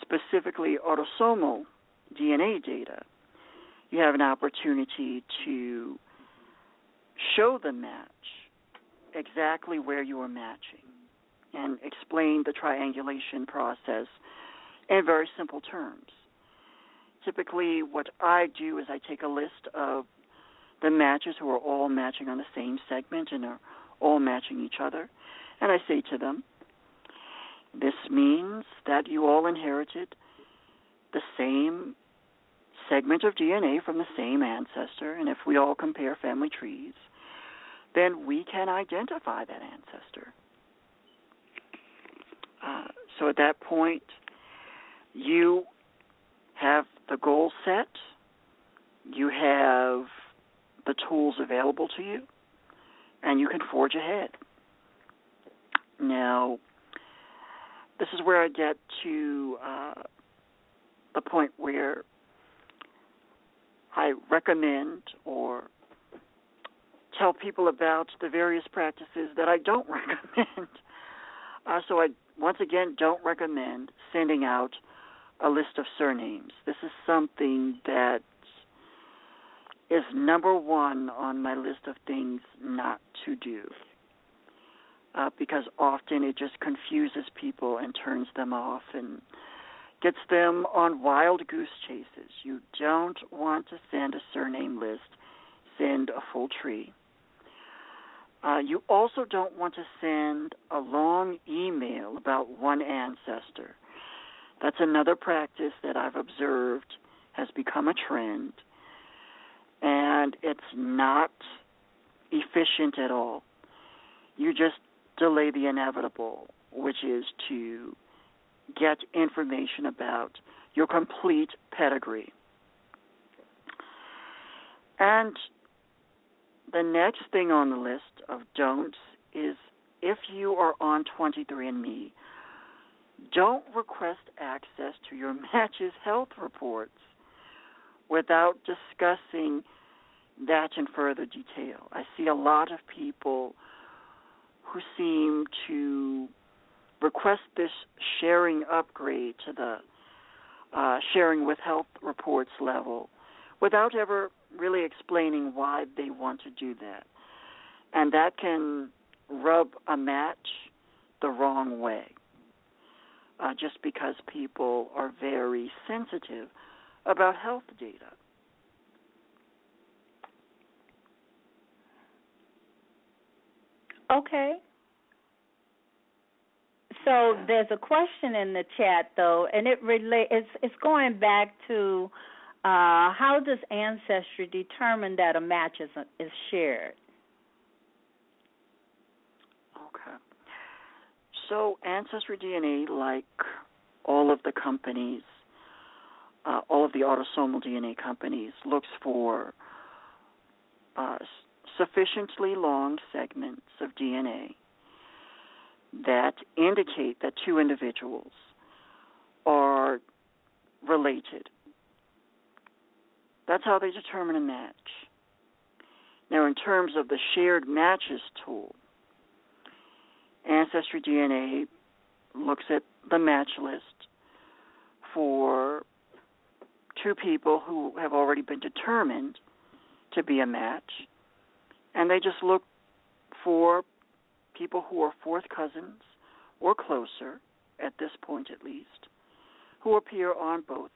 specifically autosomal DNA data, you have an opportunity to show the match exactly where you are matching and explain the triangulation process in very simple terms. Typically, what I do is I take a list of the matches who are all matching on the same segment and are all matching each other, and I say to them, This means that you all inherited the same segment of DNA from the same ancestor, and if we all compare family trees, then we can identify that ancestor. Uh, so at that point, you have the goal set, you have the tools available to you, and you can forge ahead. Now, this is where I get to uh, the point where I recommend or tell people about the various practices that I don't recommend. Uh, so I once again don't recommend sending out a list of surnames. This is something that is number one on my list of things not to do. Uh, because often it just confuses people and turns them off and gets them on wild goose chases. You don't want to send a surname list, send a full tree. Uh, you also don't want to send a long email about one ancestor. That's another practice that I've observed has become a trend, and it's not efficient at all. You just delay the inevitable, which is to get information about your complete pedigree. And the next thing on the list of don'ts is if you are on 23andMe, don't request access to your match's health reports without discussing that in further detail. I see a lot of people who seem to request this sharing upgrade to the uh, sharing with health reports level without ever really explaining why they want to do that. And that can rub a match the wrong way. Uh, just because people are very sensitive about health data. Okay. So there's a question in the chat though, and it relate it's it's going back to uh, how does ancestry determine that a match is is shared? Okay. So ancestry DNA, like all of the companies, uh, all of the autosomal DNA companies, looks for uh, sufficiently long segments of DNA that indicate that two individuals are related. That's how they determine a match. Now, in terms of the shared matches tool, Ancestry DNA looks at the match list for two people who have already been determined to be a match, and they just look for people who are fourth cousins or closer, at this point at least, who appear on both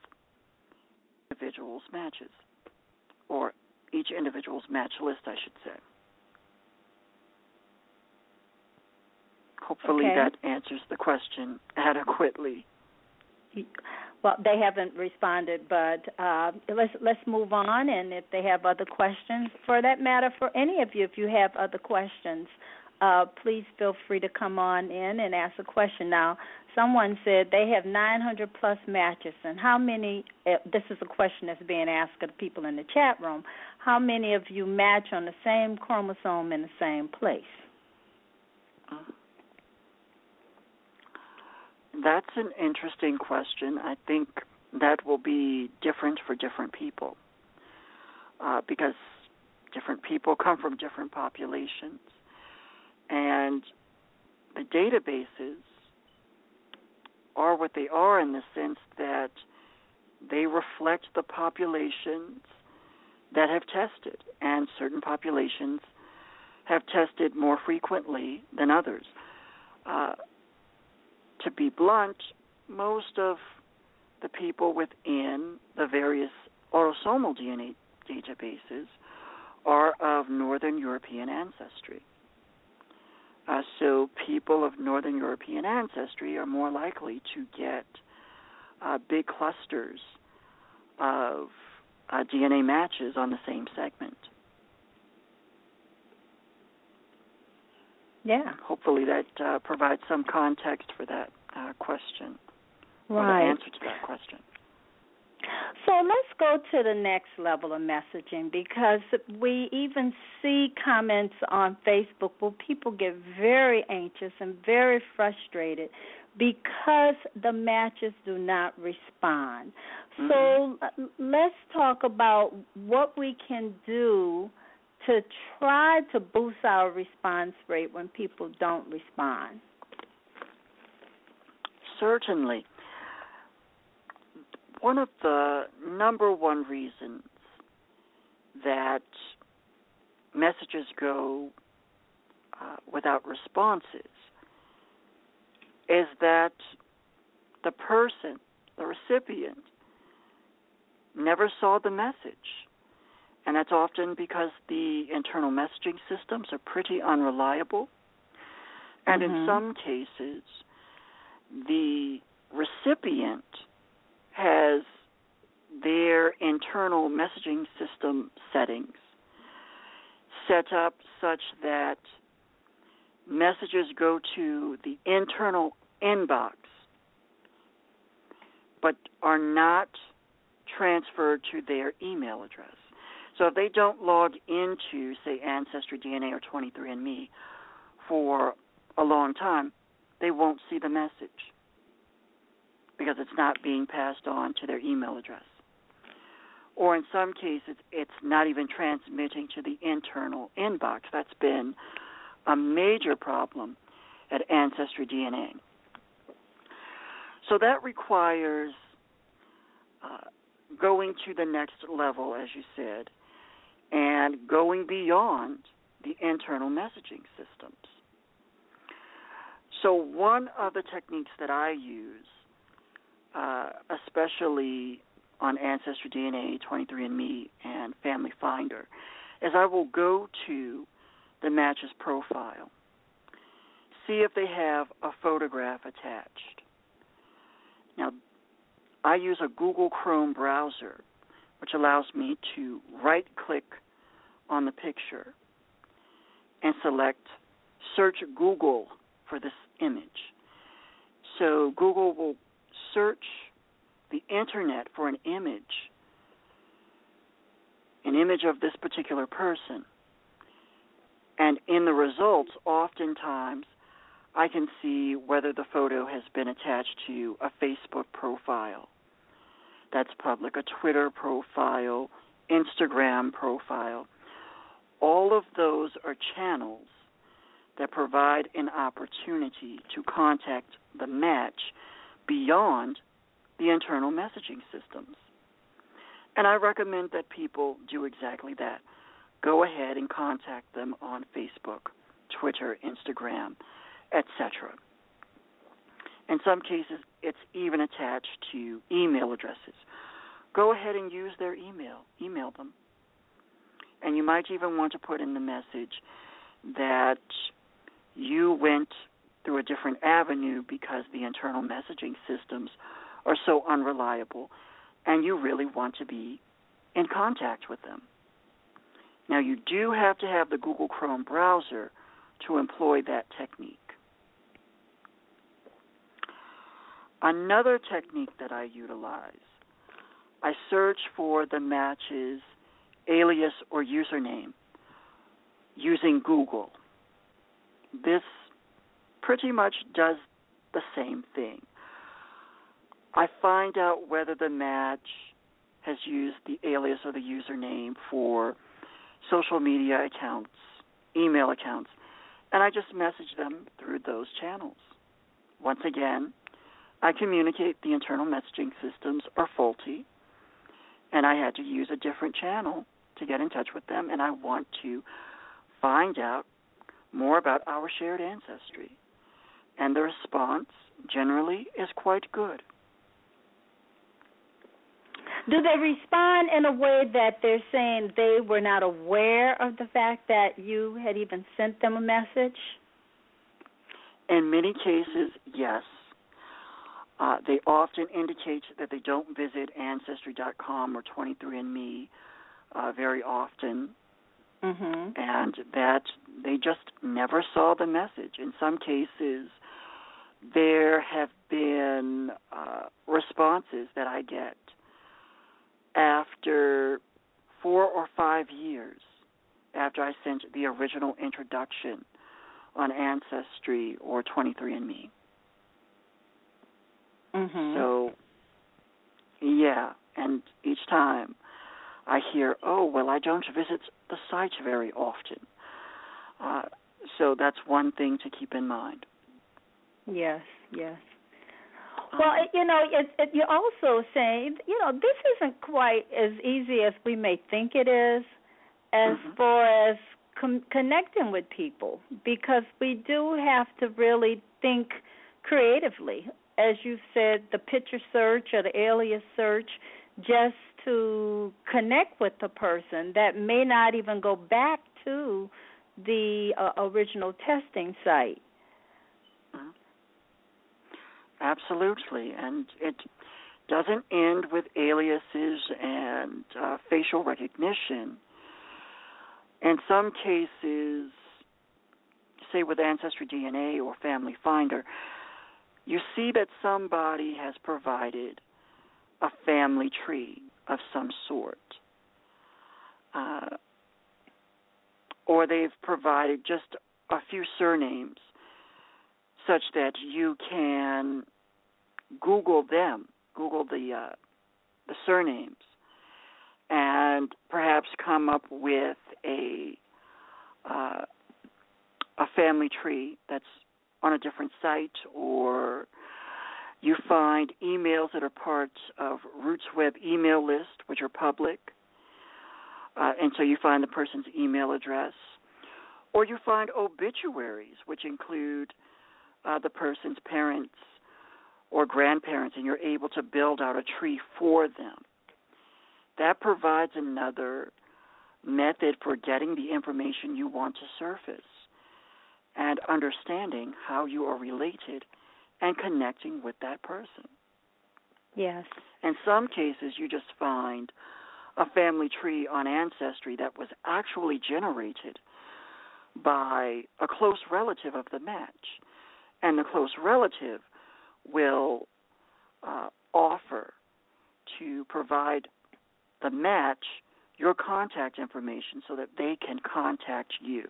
individuals' matches, or each individual's match list, I should say. Hopefully okay. that answers the question adequately. Well, they haven't responded, but uh, let's let's move on. And if they have other questions, for that matter, for any of you, if you have other questions, uh, please feel free to come on in and ask a question. Now, someone said they have 900 plus matches, and how many? Uh, this is a question that's being asked of people in the chat room. How many of you match on the same chromosome in the same place? That's an interesting question. I think that will be different for different people uh, because different people come from different populations. And the databases are what they are in the sense that they reflect the populations that have tested, and certain populations have tested more frequently than others. Uh, to be blunt, most of the people within the various autosomal DNA databases are of Northern European ancestry. Uh, so people of Northern European ancestry are more likely to get uh, big clusters of uh, DNA matches on the same segment. Yeah. Hopefully that uh, provides some context for that uh, question. Right. Or the answer to that question. So let's go to the next level of messaging because we even see comments on Facebook where people get very anxious and very frustrated because the matches do not respond. Mm-hmm. So let's talk about what we can do to try to boost our response rate when people don't respond. Certainly one of the number one reasons that messages go uh, without responses is that the person, the recipient, never saw the message. And that's often because the internal messaging systems are pretty unreliable. And mm-hmm. in some cases, the recipient has their internal messaging system settings set up such that messages go to the internal inbox but are not transferred to their email address. So if they don't log into, say, Ancestry DNA or 23andMe for a long time, they won't see the message because it's not being passed on to their email address. Or in some cases, it's not even transmitting to the internal inbox. That's been a major problem at Ancestry DNA. So that requires uh, going to the next level, as you said, and going beyond the internal messaging systems. So, one of the techniques that I use uh, especially on Ancestry DNA, 23andMe, and Family Finder, is I will go to the matches profile, see if they have a photograph attached. Now, I use a Google Chrome browser, which allows me to right click on the picture and select search Google for this image. So Google will search the internet for an image, an image of this particular person, and in the results, oftentimes, I can see whether the photo has been attached to a Facebook profile that's public, a Twitter profile, Instagram profile. All of those are channels that provide an opportunity to contact the match beyond the internal messaging systems. And I recommend that people do exactly that. Go ahead and contact them on Facebook, Twitter, Instagram, etc. In some cases, it's even attached to email addresses. Go ahead and use their email. Email them. And you might even want to put in the message that you went through a different avenue because the internal messaging systems are so unreliable and you really want to be in contact with them. Now, you do have to have the Google Chrome browser to employ that technique. Another technique that I utilize, I search for the match's alias or username using Google. This pretty much does the same thing. I find out whether the match has used the alias or the username for social media accounts, email accounts, and I just message them through those channels. Once again, I communicate the internal messaging systems are faulty, and I had to use a different channel to get in touch with them, and I want to find out more about our shared ancestry. And the response generally is quite good. Do they respond in a way that they're saying they were not aware of the fact that you had even sent them a message? In many cases, yes. Uh, they often indicate that they don't visit Ancestry.com or 23andMe uh, very often, mm-hmm. and that they just never saw the message. In some cases, there have been uh, responses that I get after four or five years after I sent the original introduction on Ancestry or 23andMe. Mm-hmm. So, yeah, and each time I hear, oh, well, I don't visit the site very often. Uh, so that's one thing to keep in mind. Yes, yes. Well, it, you know, it, it, you're also saying, you know, this isn't quite as easy as we may think it is, as Mhm. far as com- connecting with people, because we do have to really think creatively. As you said, the picture search or the alias search, just to connect with the person that may not even go back to the uh, original testing site. Absolutely, and it doesn't end with aliases and uh, facial recognition. In some cases, say with Ancestry DNA or Family Finder, you see that somebody has provided a family tree of some sort. Uh, or they've provided just a few surnames such that you can Google them, Google the uh, the surnames, and perhaps come up with a uh, a family tree that's on a different site, or you find emails that are part of Roots Web email list, which are public, uh, and so you find the person's email address, or you find obituaries, which include uh, the person's parents or grandparents, and you're able to build out a tree for them. That provides another method for getting the information you want to surface and understanding how you are related and connecting with that person. Yes. In some cases, you just find a family tree on Ancestry that was actually generated by a close relative of the match. And the close relative will uh, offer to provide the match your contact information so that they can contact you.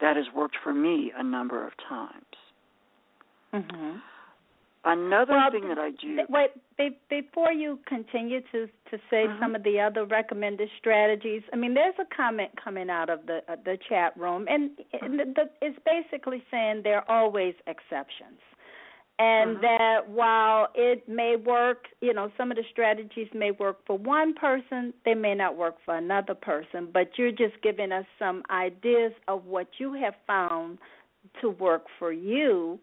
That has worked for me a number of times. Mm-hmm. Another Well, thing that I do. Wait, be, before you continue to to say Mhm. some of the other recommended strategies, I mean, there's a comment coming out of the uh, the chat room, and, and the, the, it's basically saying there are always exceptions, and Mhm. that while it may work, you know, some of the strategies may work for one person, they may not work for another person. But you're just giving us some ideas of what you have found to work for you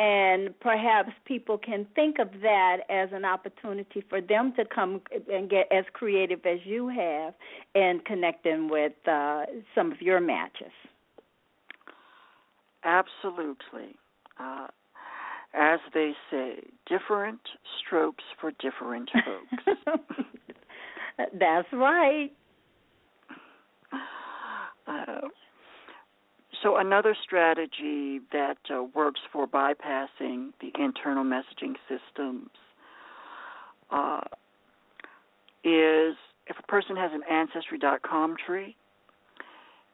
and perhaps people can think of that as an opportunity for them to come and get as creative as you have and connecting with uh, some of your matches. Absolutely. Uh, as they say, different strokes for different folks. That's right. Uh, so another strategy that uh, works for bypassing the internal messaging systems uh, is if a person has an ancestry.com tree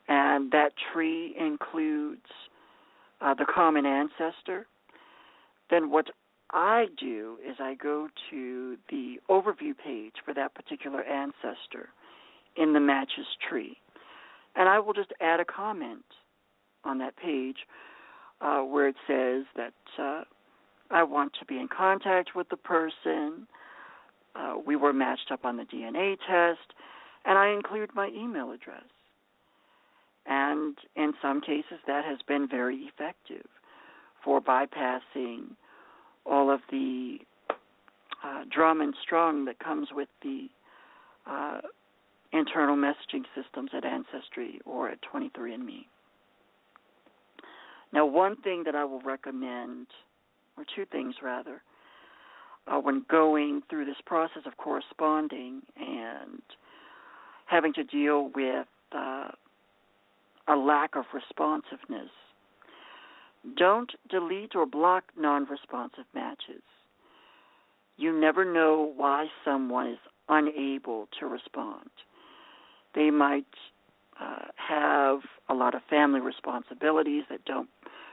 and that tree includes uh, the common ancestor, then what I do is I go to the overview page for that particular ancestor in the matches tree. And I will just add a comment on that page uh, where it says that uh, I want to be in contact with the person. Uh, we were matched up on the DNA test, and I include my email address. And in some cases, that has been very effective for bypassing all of the uh, drum and strung that comes with the uh, internal messaging systems at Ancestry or at 23andMe. Now, one thing that I will recommend, or two things rather, uh, when going through this process of corresponding and having to deal with uh, a lack of responsiveness, don't delete or block non responsive matches. You never know why someone is unable to respond. They might uh, have a lot of family responsibilities that don't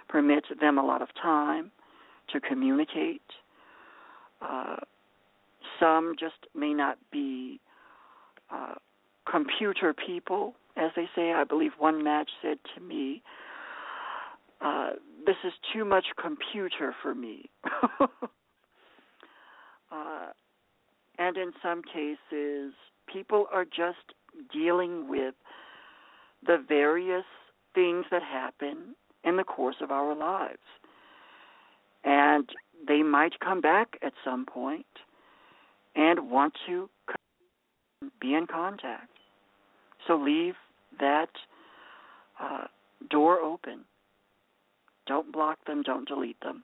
permit them a lot of time to communicate. Uh, some just may not be uh, computer people, as they say. I believe one match said to me, uh, "This is too much computer for me." uh, and in some cases, people are just dealing with the various things that happen in the course of our lives. And they might come back at some point and want to be in contact. So leave that uh, door open. Don't block them, don't delete them.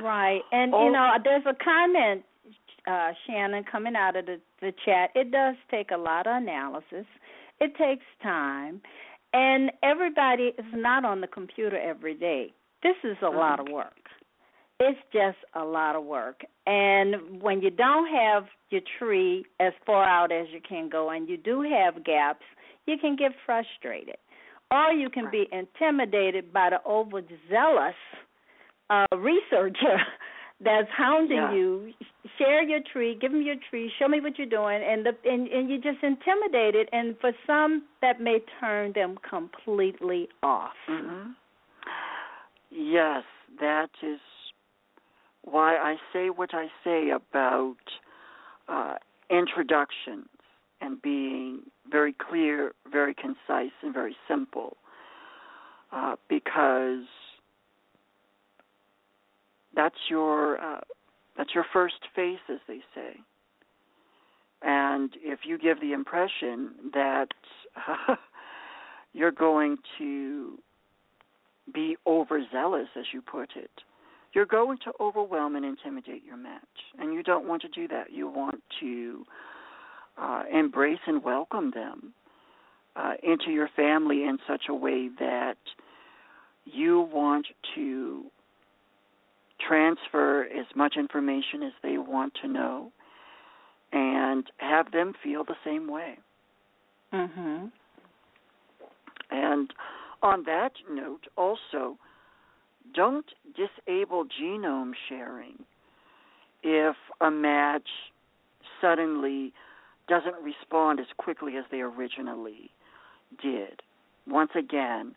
Right. And, oh, you know, there's a comment, uh, Shannon, coming out of the, the chat. It does take a lot of analysis, it takes time. And everybody is not on the computer every day. This is a lot of work. It's just a lot of work. And when you don't have your tree as far out as you can go and you do have gaps, you can get frustrated. Or you can be intimidated by the overzealous uh, researcher that's hounding yeah. you. Share your tree, give them your tree, show me what you're doing, and the and, and you're just intimidated. And for some, that may turn them completely off. Mm-hmm. Yes, that is why I say what I say about uh, introductions and being very clear, very concise, and very simple. Uh, because that's your uh, that's your first face, as they say. And if you give the impression that uh, you're going to be overzealous, as you put it, you're going to overwhelm and intimidate your match. And you don't want to do that. You want to uh, embrace and welcome them uh, into your family in such a way that you want to transfer as much information as they want to know and have them feel the same way. Mhm. And on that note also don't disable genome sharing if a match suddenly doesn't respond as quickly as they originally did. Once again,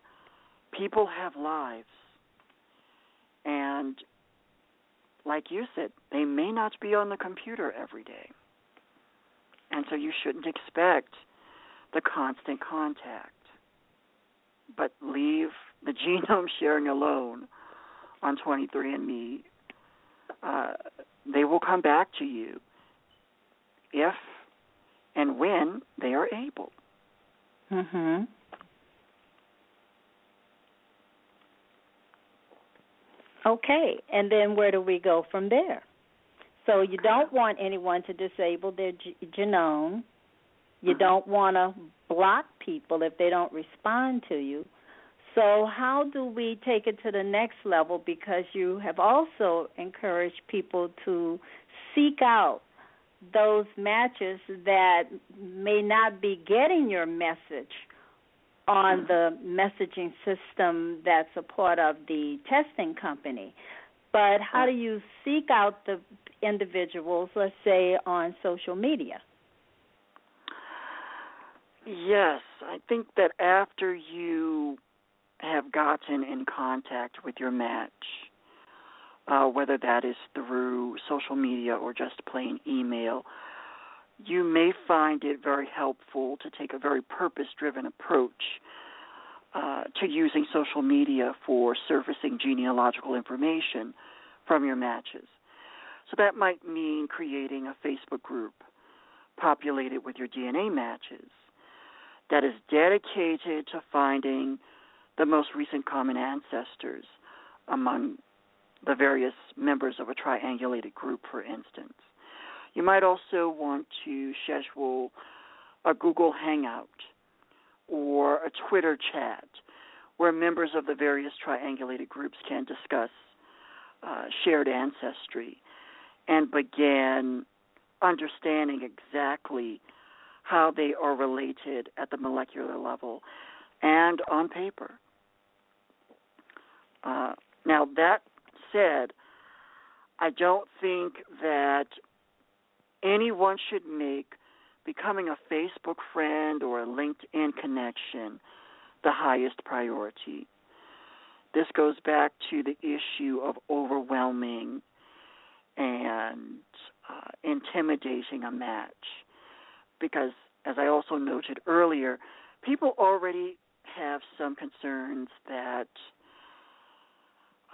people have lives. And like you said, they may not be on the computer every day. And so you shouldn't expect the constant contact. But leave the genome sharing alone on 23andMe. Uh, they will come back to you if and when they are able. Mhm. Okay, and then where do we go from there? So you don't want anyone to disable their g- genome. You mm-hmm. don't want to block people if they don't respond to you. So, how do we take it to the next level? Because you have also encouraged people to seek out those matches that may not be getting your message on the messaging system that's a part of the testing company. But how do you seek out the individuals, let's say, on social media? Yes, I think that after you have gotten in contact with your match, uh, whether that is through social media or just plain email, you may find it very helpful to take a very purpose driven approach uh, to using social media for surfacing genealogical information from your matches. So that might mean creating a Facebook group populated with your DNA matches that is dedicated to finding the most recent common ancestors among the various members of a triangulated group, for instance. You might also want to schedule a Google Hangout or a Twitter chat where members of the various triangulated groups can discuss uh, shared ancestry and begin understanding exactly how they are related at the molecular level and on paper. Uh, now, that said, I don't think that anyone should make becoming a Facebook friend or a LinkedIn connection the highest priority. This goes back to the issue of overwhelming and uh, intimidating a match. Because, as I also noted earlier, people already have some concerns that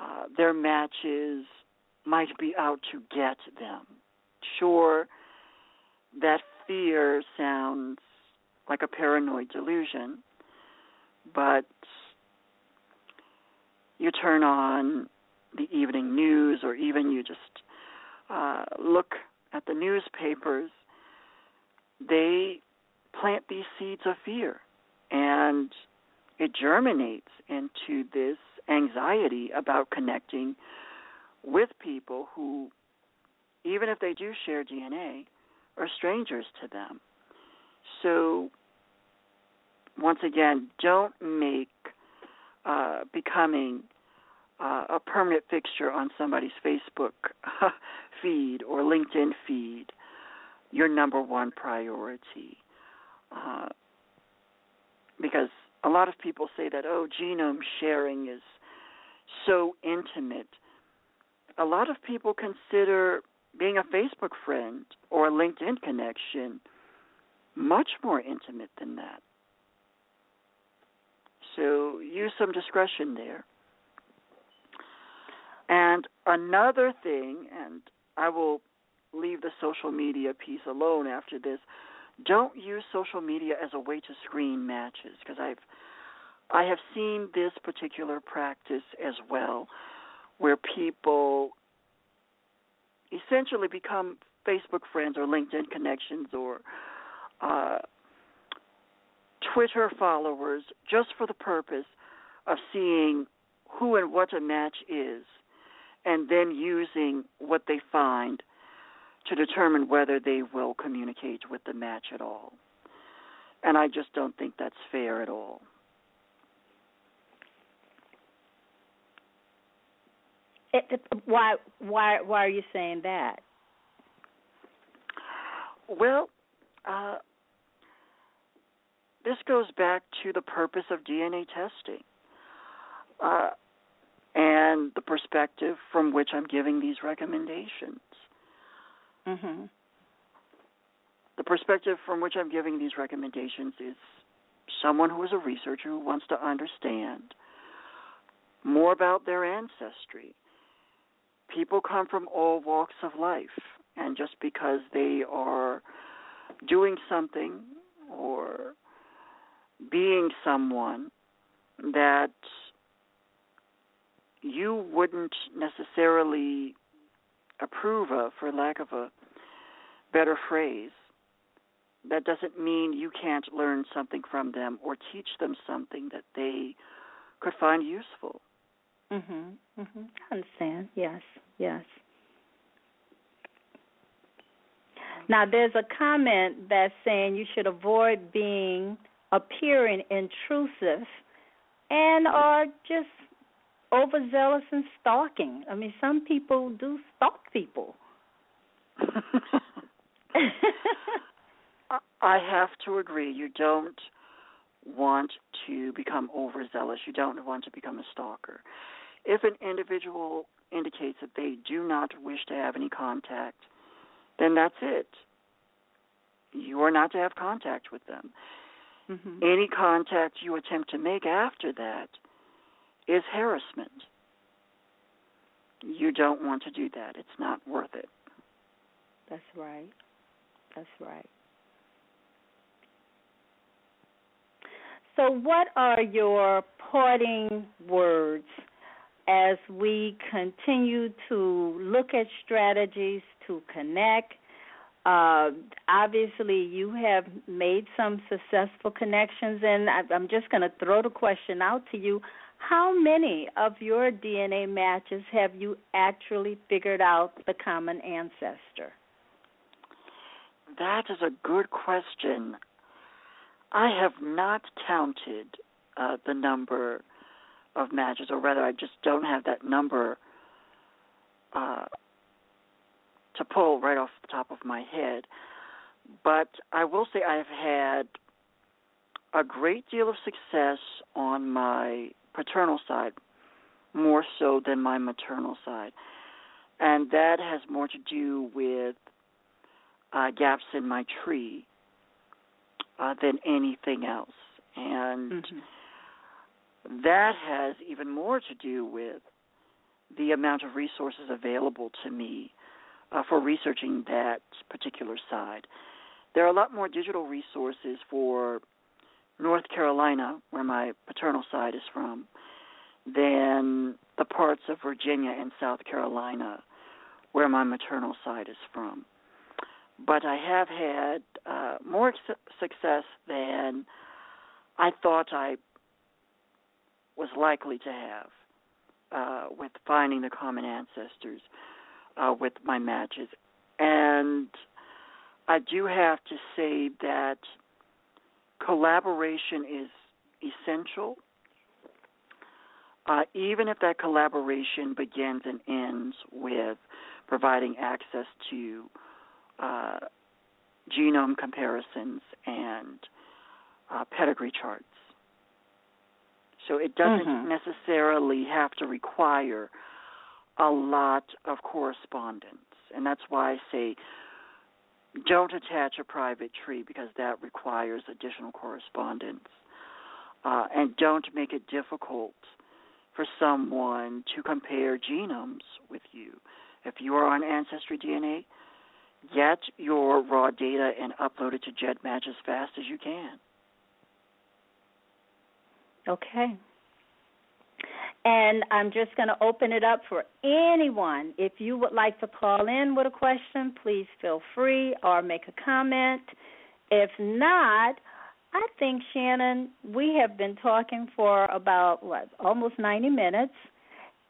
uh, their matches might be out to get them. Sure, that fear sounds like a paranoid delusion, but you turn on the evening news or even you just uh, look at the newspapers, they plant these seeds of fear and it germinates into this anxiety about connecting with people who, even if they do share DNA, are strangers to them. So, once again, don't make uh, becoming uh, a permanent fixture on somebody's Facebook feed or LinkedIn feed your number one priority. Uh, because a lot of people say that, oh, genome sharing is so intimate. A lot of people consider being a Facebook friend or a LinkedIn connection much more intimate than that. So use some discretion there. And another thing, and I will leave the social media piece alone after this. Don't use social media as a way to screen matches because I've I have seen this particular practice as well, where people essentially become Facebook friends or LinkedIn connections or uh, Twitter followers just for the purpose of seeing who and what a match is, and then using what they find to determine whether they will communicate with the match at all. And I just don't think that's fair at all. It, why why why are you saying that? Well, uh, this goes back to the purpose of DNA testing uh, and the perspective from which I'm giving these recommendations. Mm-hmm. The perspective from which I'm giving these recommendations is someone who is a researcher who wants to understand more about their ancestry people come from all walks of life, and just because they are doing something or being someone that you wouldn't necessarily approve of, for lack of a better phrase, that doesn't mean you can't learn something from them or teach them something that they could find useful. Mhm. Mhm. I understand. Yes. Yes. Now there's a comment that's saying you should avoid being appearing intrusive and or just overzealous and stalking. I mean some people do stalk people. I have to agree. You don't want to become overzealous. You don't want to become a stalker. If an individual indicates that they do not wish to have any contact, then that's it. You are not to have contact with them. Mm-hmm. Any contact you attempt to make after that is harassment. You don't want to do that. It's not worth it. That's right. That's right. So, what are your parting words as we continue to look at strategies to connect? Uh, obviously, you have made some successful connections, and I'm just going to throw the question out to you. How many of your DNA matches have you actually figured out the common ancestor? That is a good question. I have not counted uh, the number of matches, or rather, I just don't have that number uh, to pull right off the top of my head. But I will say I've had a great deal of success on my paternal side, more so than my maternal side. And that has more to do with uh, gaps in my tree uh, than anything else. And mm-hmm. That has even more to do with the amount of resources available to me uh, for researching that particular side. There are a lot more digital resources for North Carolina, where my paternal side is from, than the parts of Virginia and South Carolina, where my maternal side is from but I have had uh, more su- success than I thought I was likely to have uh, with finding the common ancestors uh, with my matches. And I do have to say that collaboration is essential. Uh, even if that collaboration begins and ends with providing access to uh, genome comparisons and uh, pedigree charts. So it doesn't mm-hmm. necessarily have to require a lot of correspondence. And that's why I say don't attach a private tree because that requires additional correspondence. Uh, and don't make it difficult for someone to compare genomes with you. If you are on Ancestry DNA, get your raw data and upload it to GEDmatch as fast as you can. Okay. And I'm just going to open it up for anyone. If you would like to call in with a question, please feel free or make a comment. If not, I think, Shannon, we have been talking for about, what, almost 90 minutes.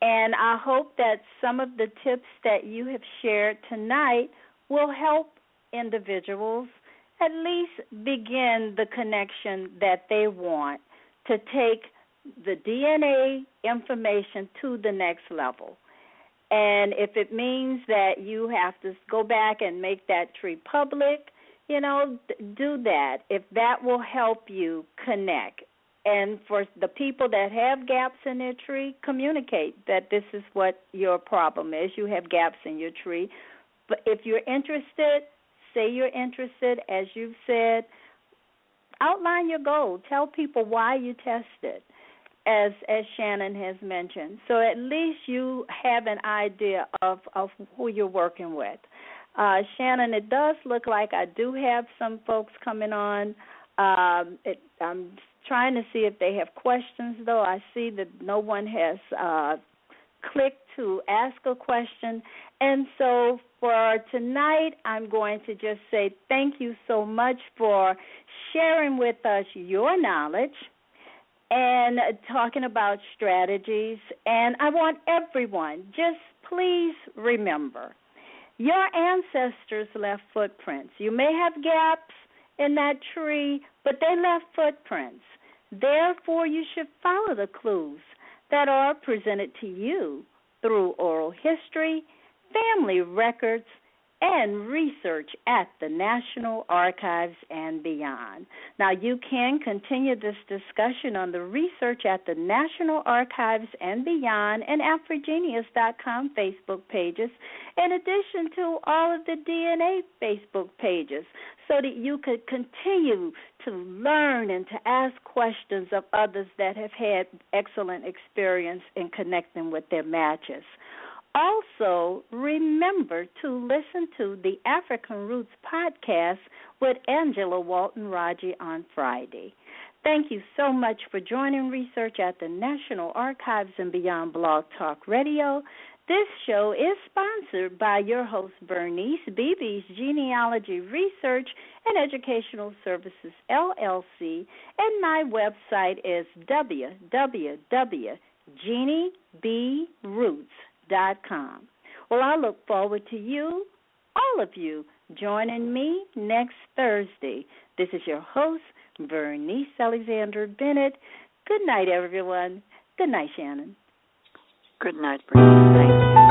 And I hope that some of the tips that you have shared tonight will help individuals at least begin the connection that they want to take the DNA information to the next level. And if it means that you have to go back and make that tree public, you know, do that if that will help you connect. And for the people that have gaps in their tree, communicate that this is what your problem is. You have gaps in your tree. But if you're interested, say you're interested, as you've said, outline your goal. Tell people why you tested, as as Shannon has mentioned. So at least you have an idea of of who you're working with. Uh, Shannon, it does look like I do have some folks coming on. Um, it, I'm trying to see if they have questions, though. I see that no one has uh, clicked to ask a question. And so for tonight, I'm going to just say thank you so much for sharing with us your knowledge and talking about strategies. And I want everyone just please remember your ancestors left footprints. You may have gaps in that tree, but they left footprints. Therefore, you should follow the clues that are presented to you through oral history, family records, and research at the National Archives and beyond. Now, you can continue this discussion on the research at the National Archives and beyond and AfriGeneas.com Facebook pages, in addition to all of the DNA Facebook pages, so that you could continue to learn and to ask questions of others that have had excellent experience in connecting with their matches. Also, remember to listen to the African Roots podcast with Angela Walton Raji on Friday. Thank you so much for joining research at the National Archives and Beyond Blog Talk Radio. This show is sponsored by your host, Bernice Beebe's Genealogy Research and Educational Services, LLC, and my website is www.geniebroots.com com. Well, I look forward to you, all of you, joining me next Thursday. This is your host, Bernice Alexander Bennett. Good night, everyone. Good night, Shannon. Good night, Bernice. Thank you.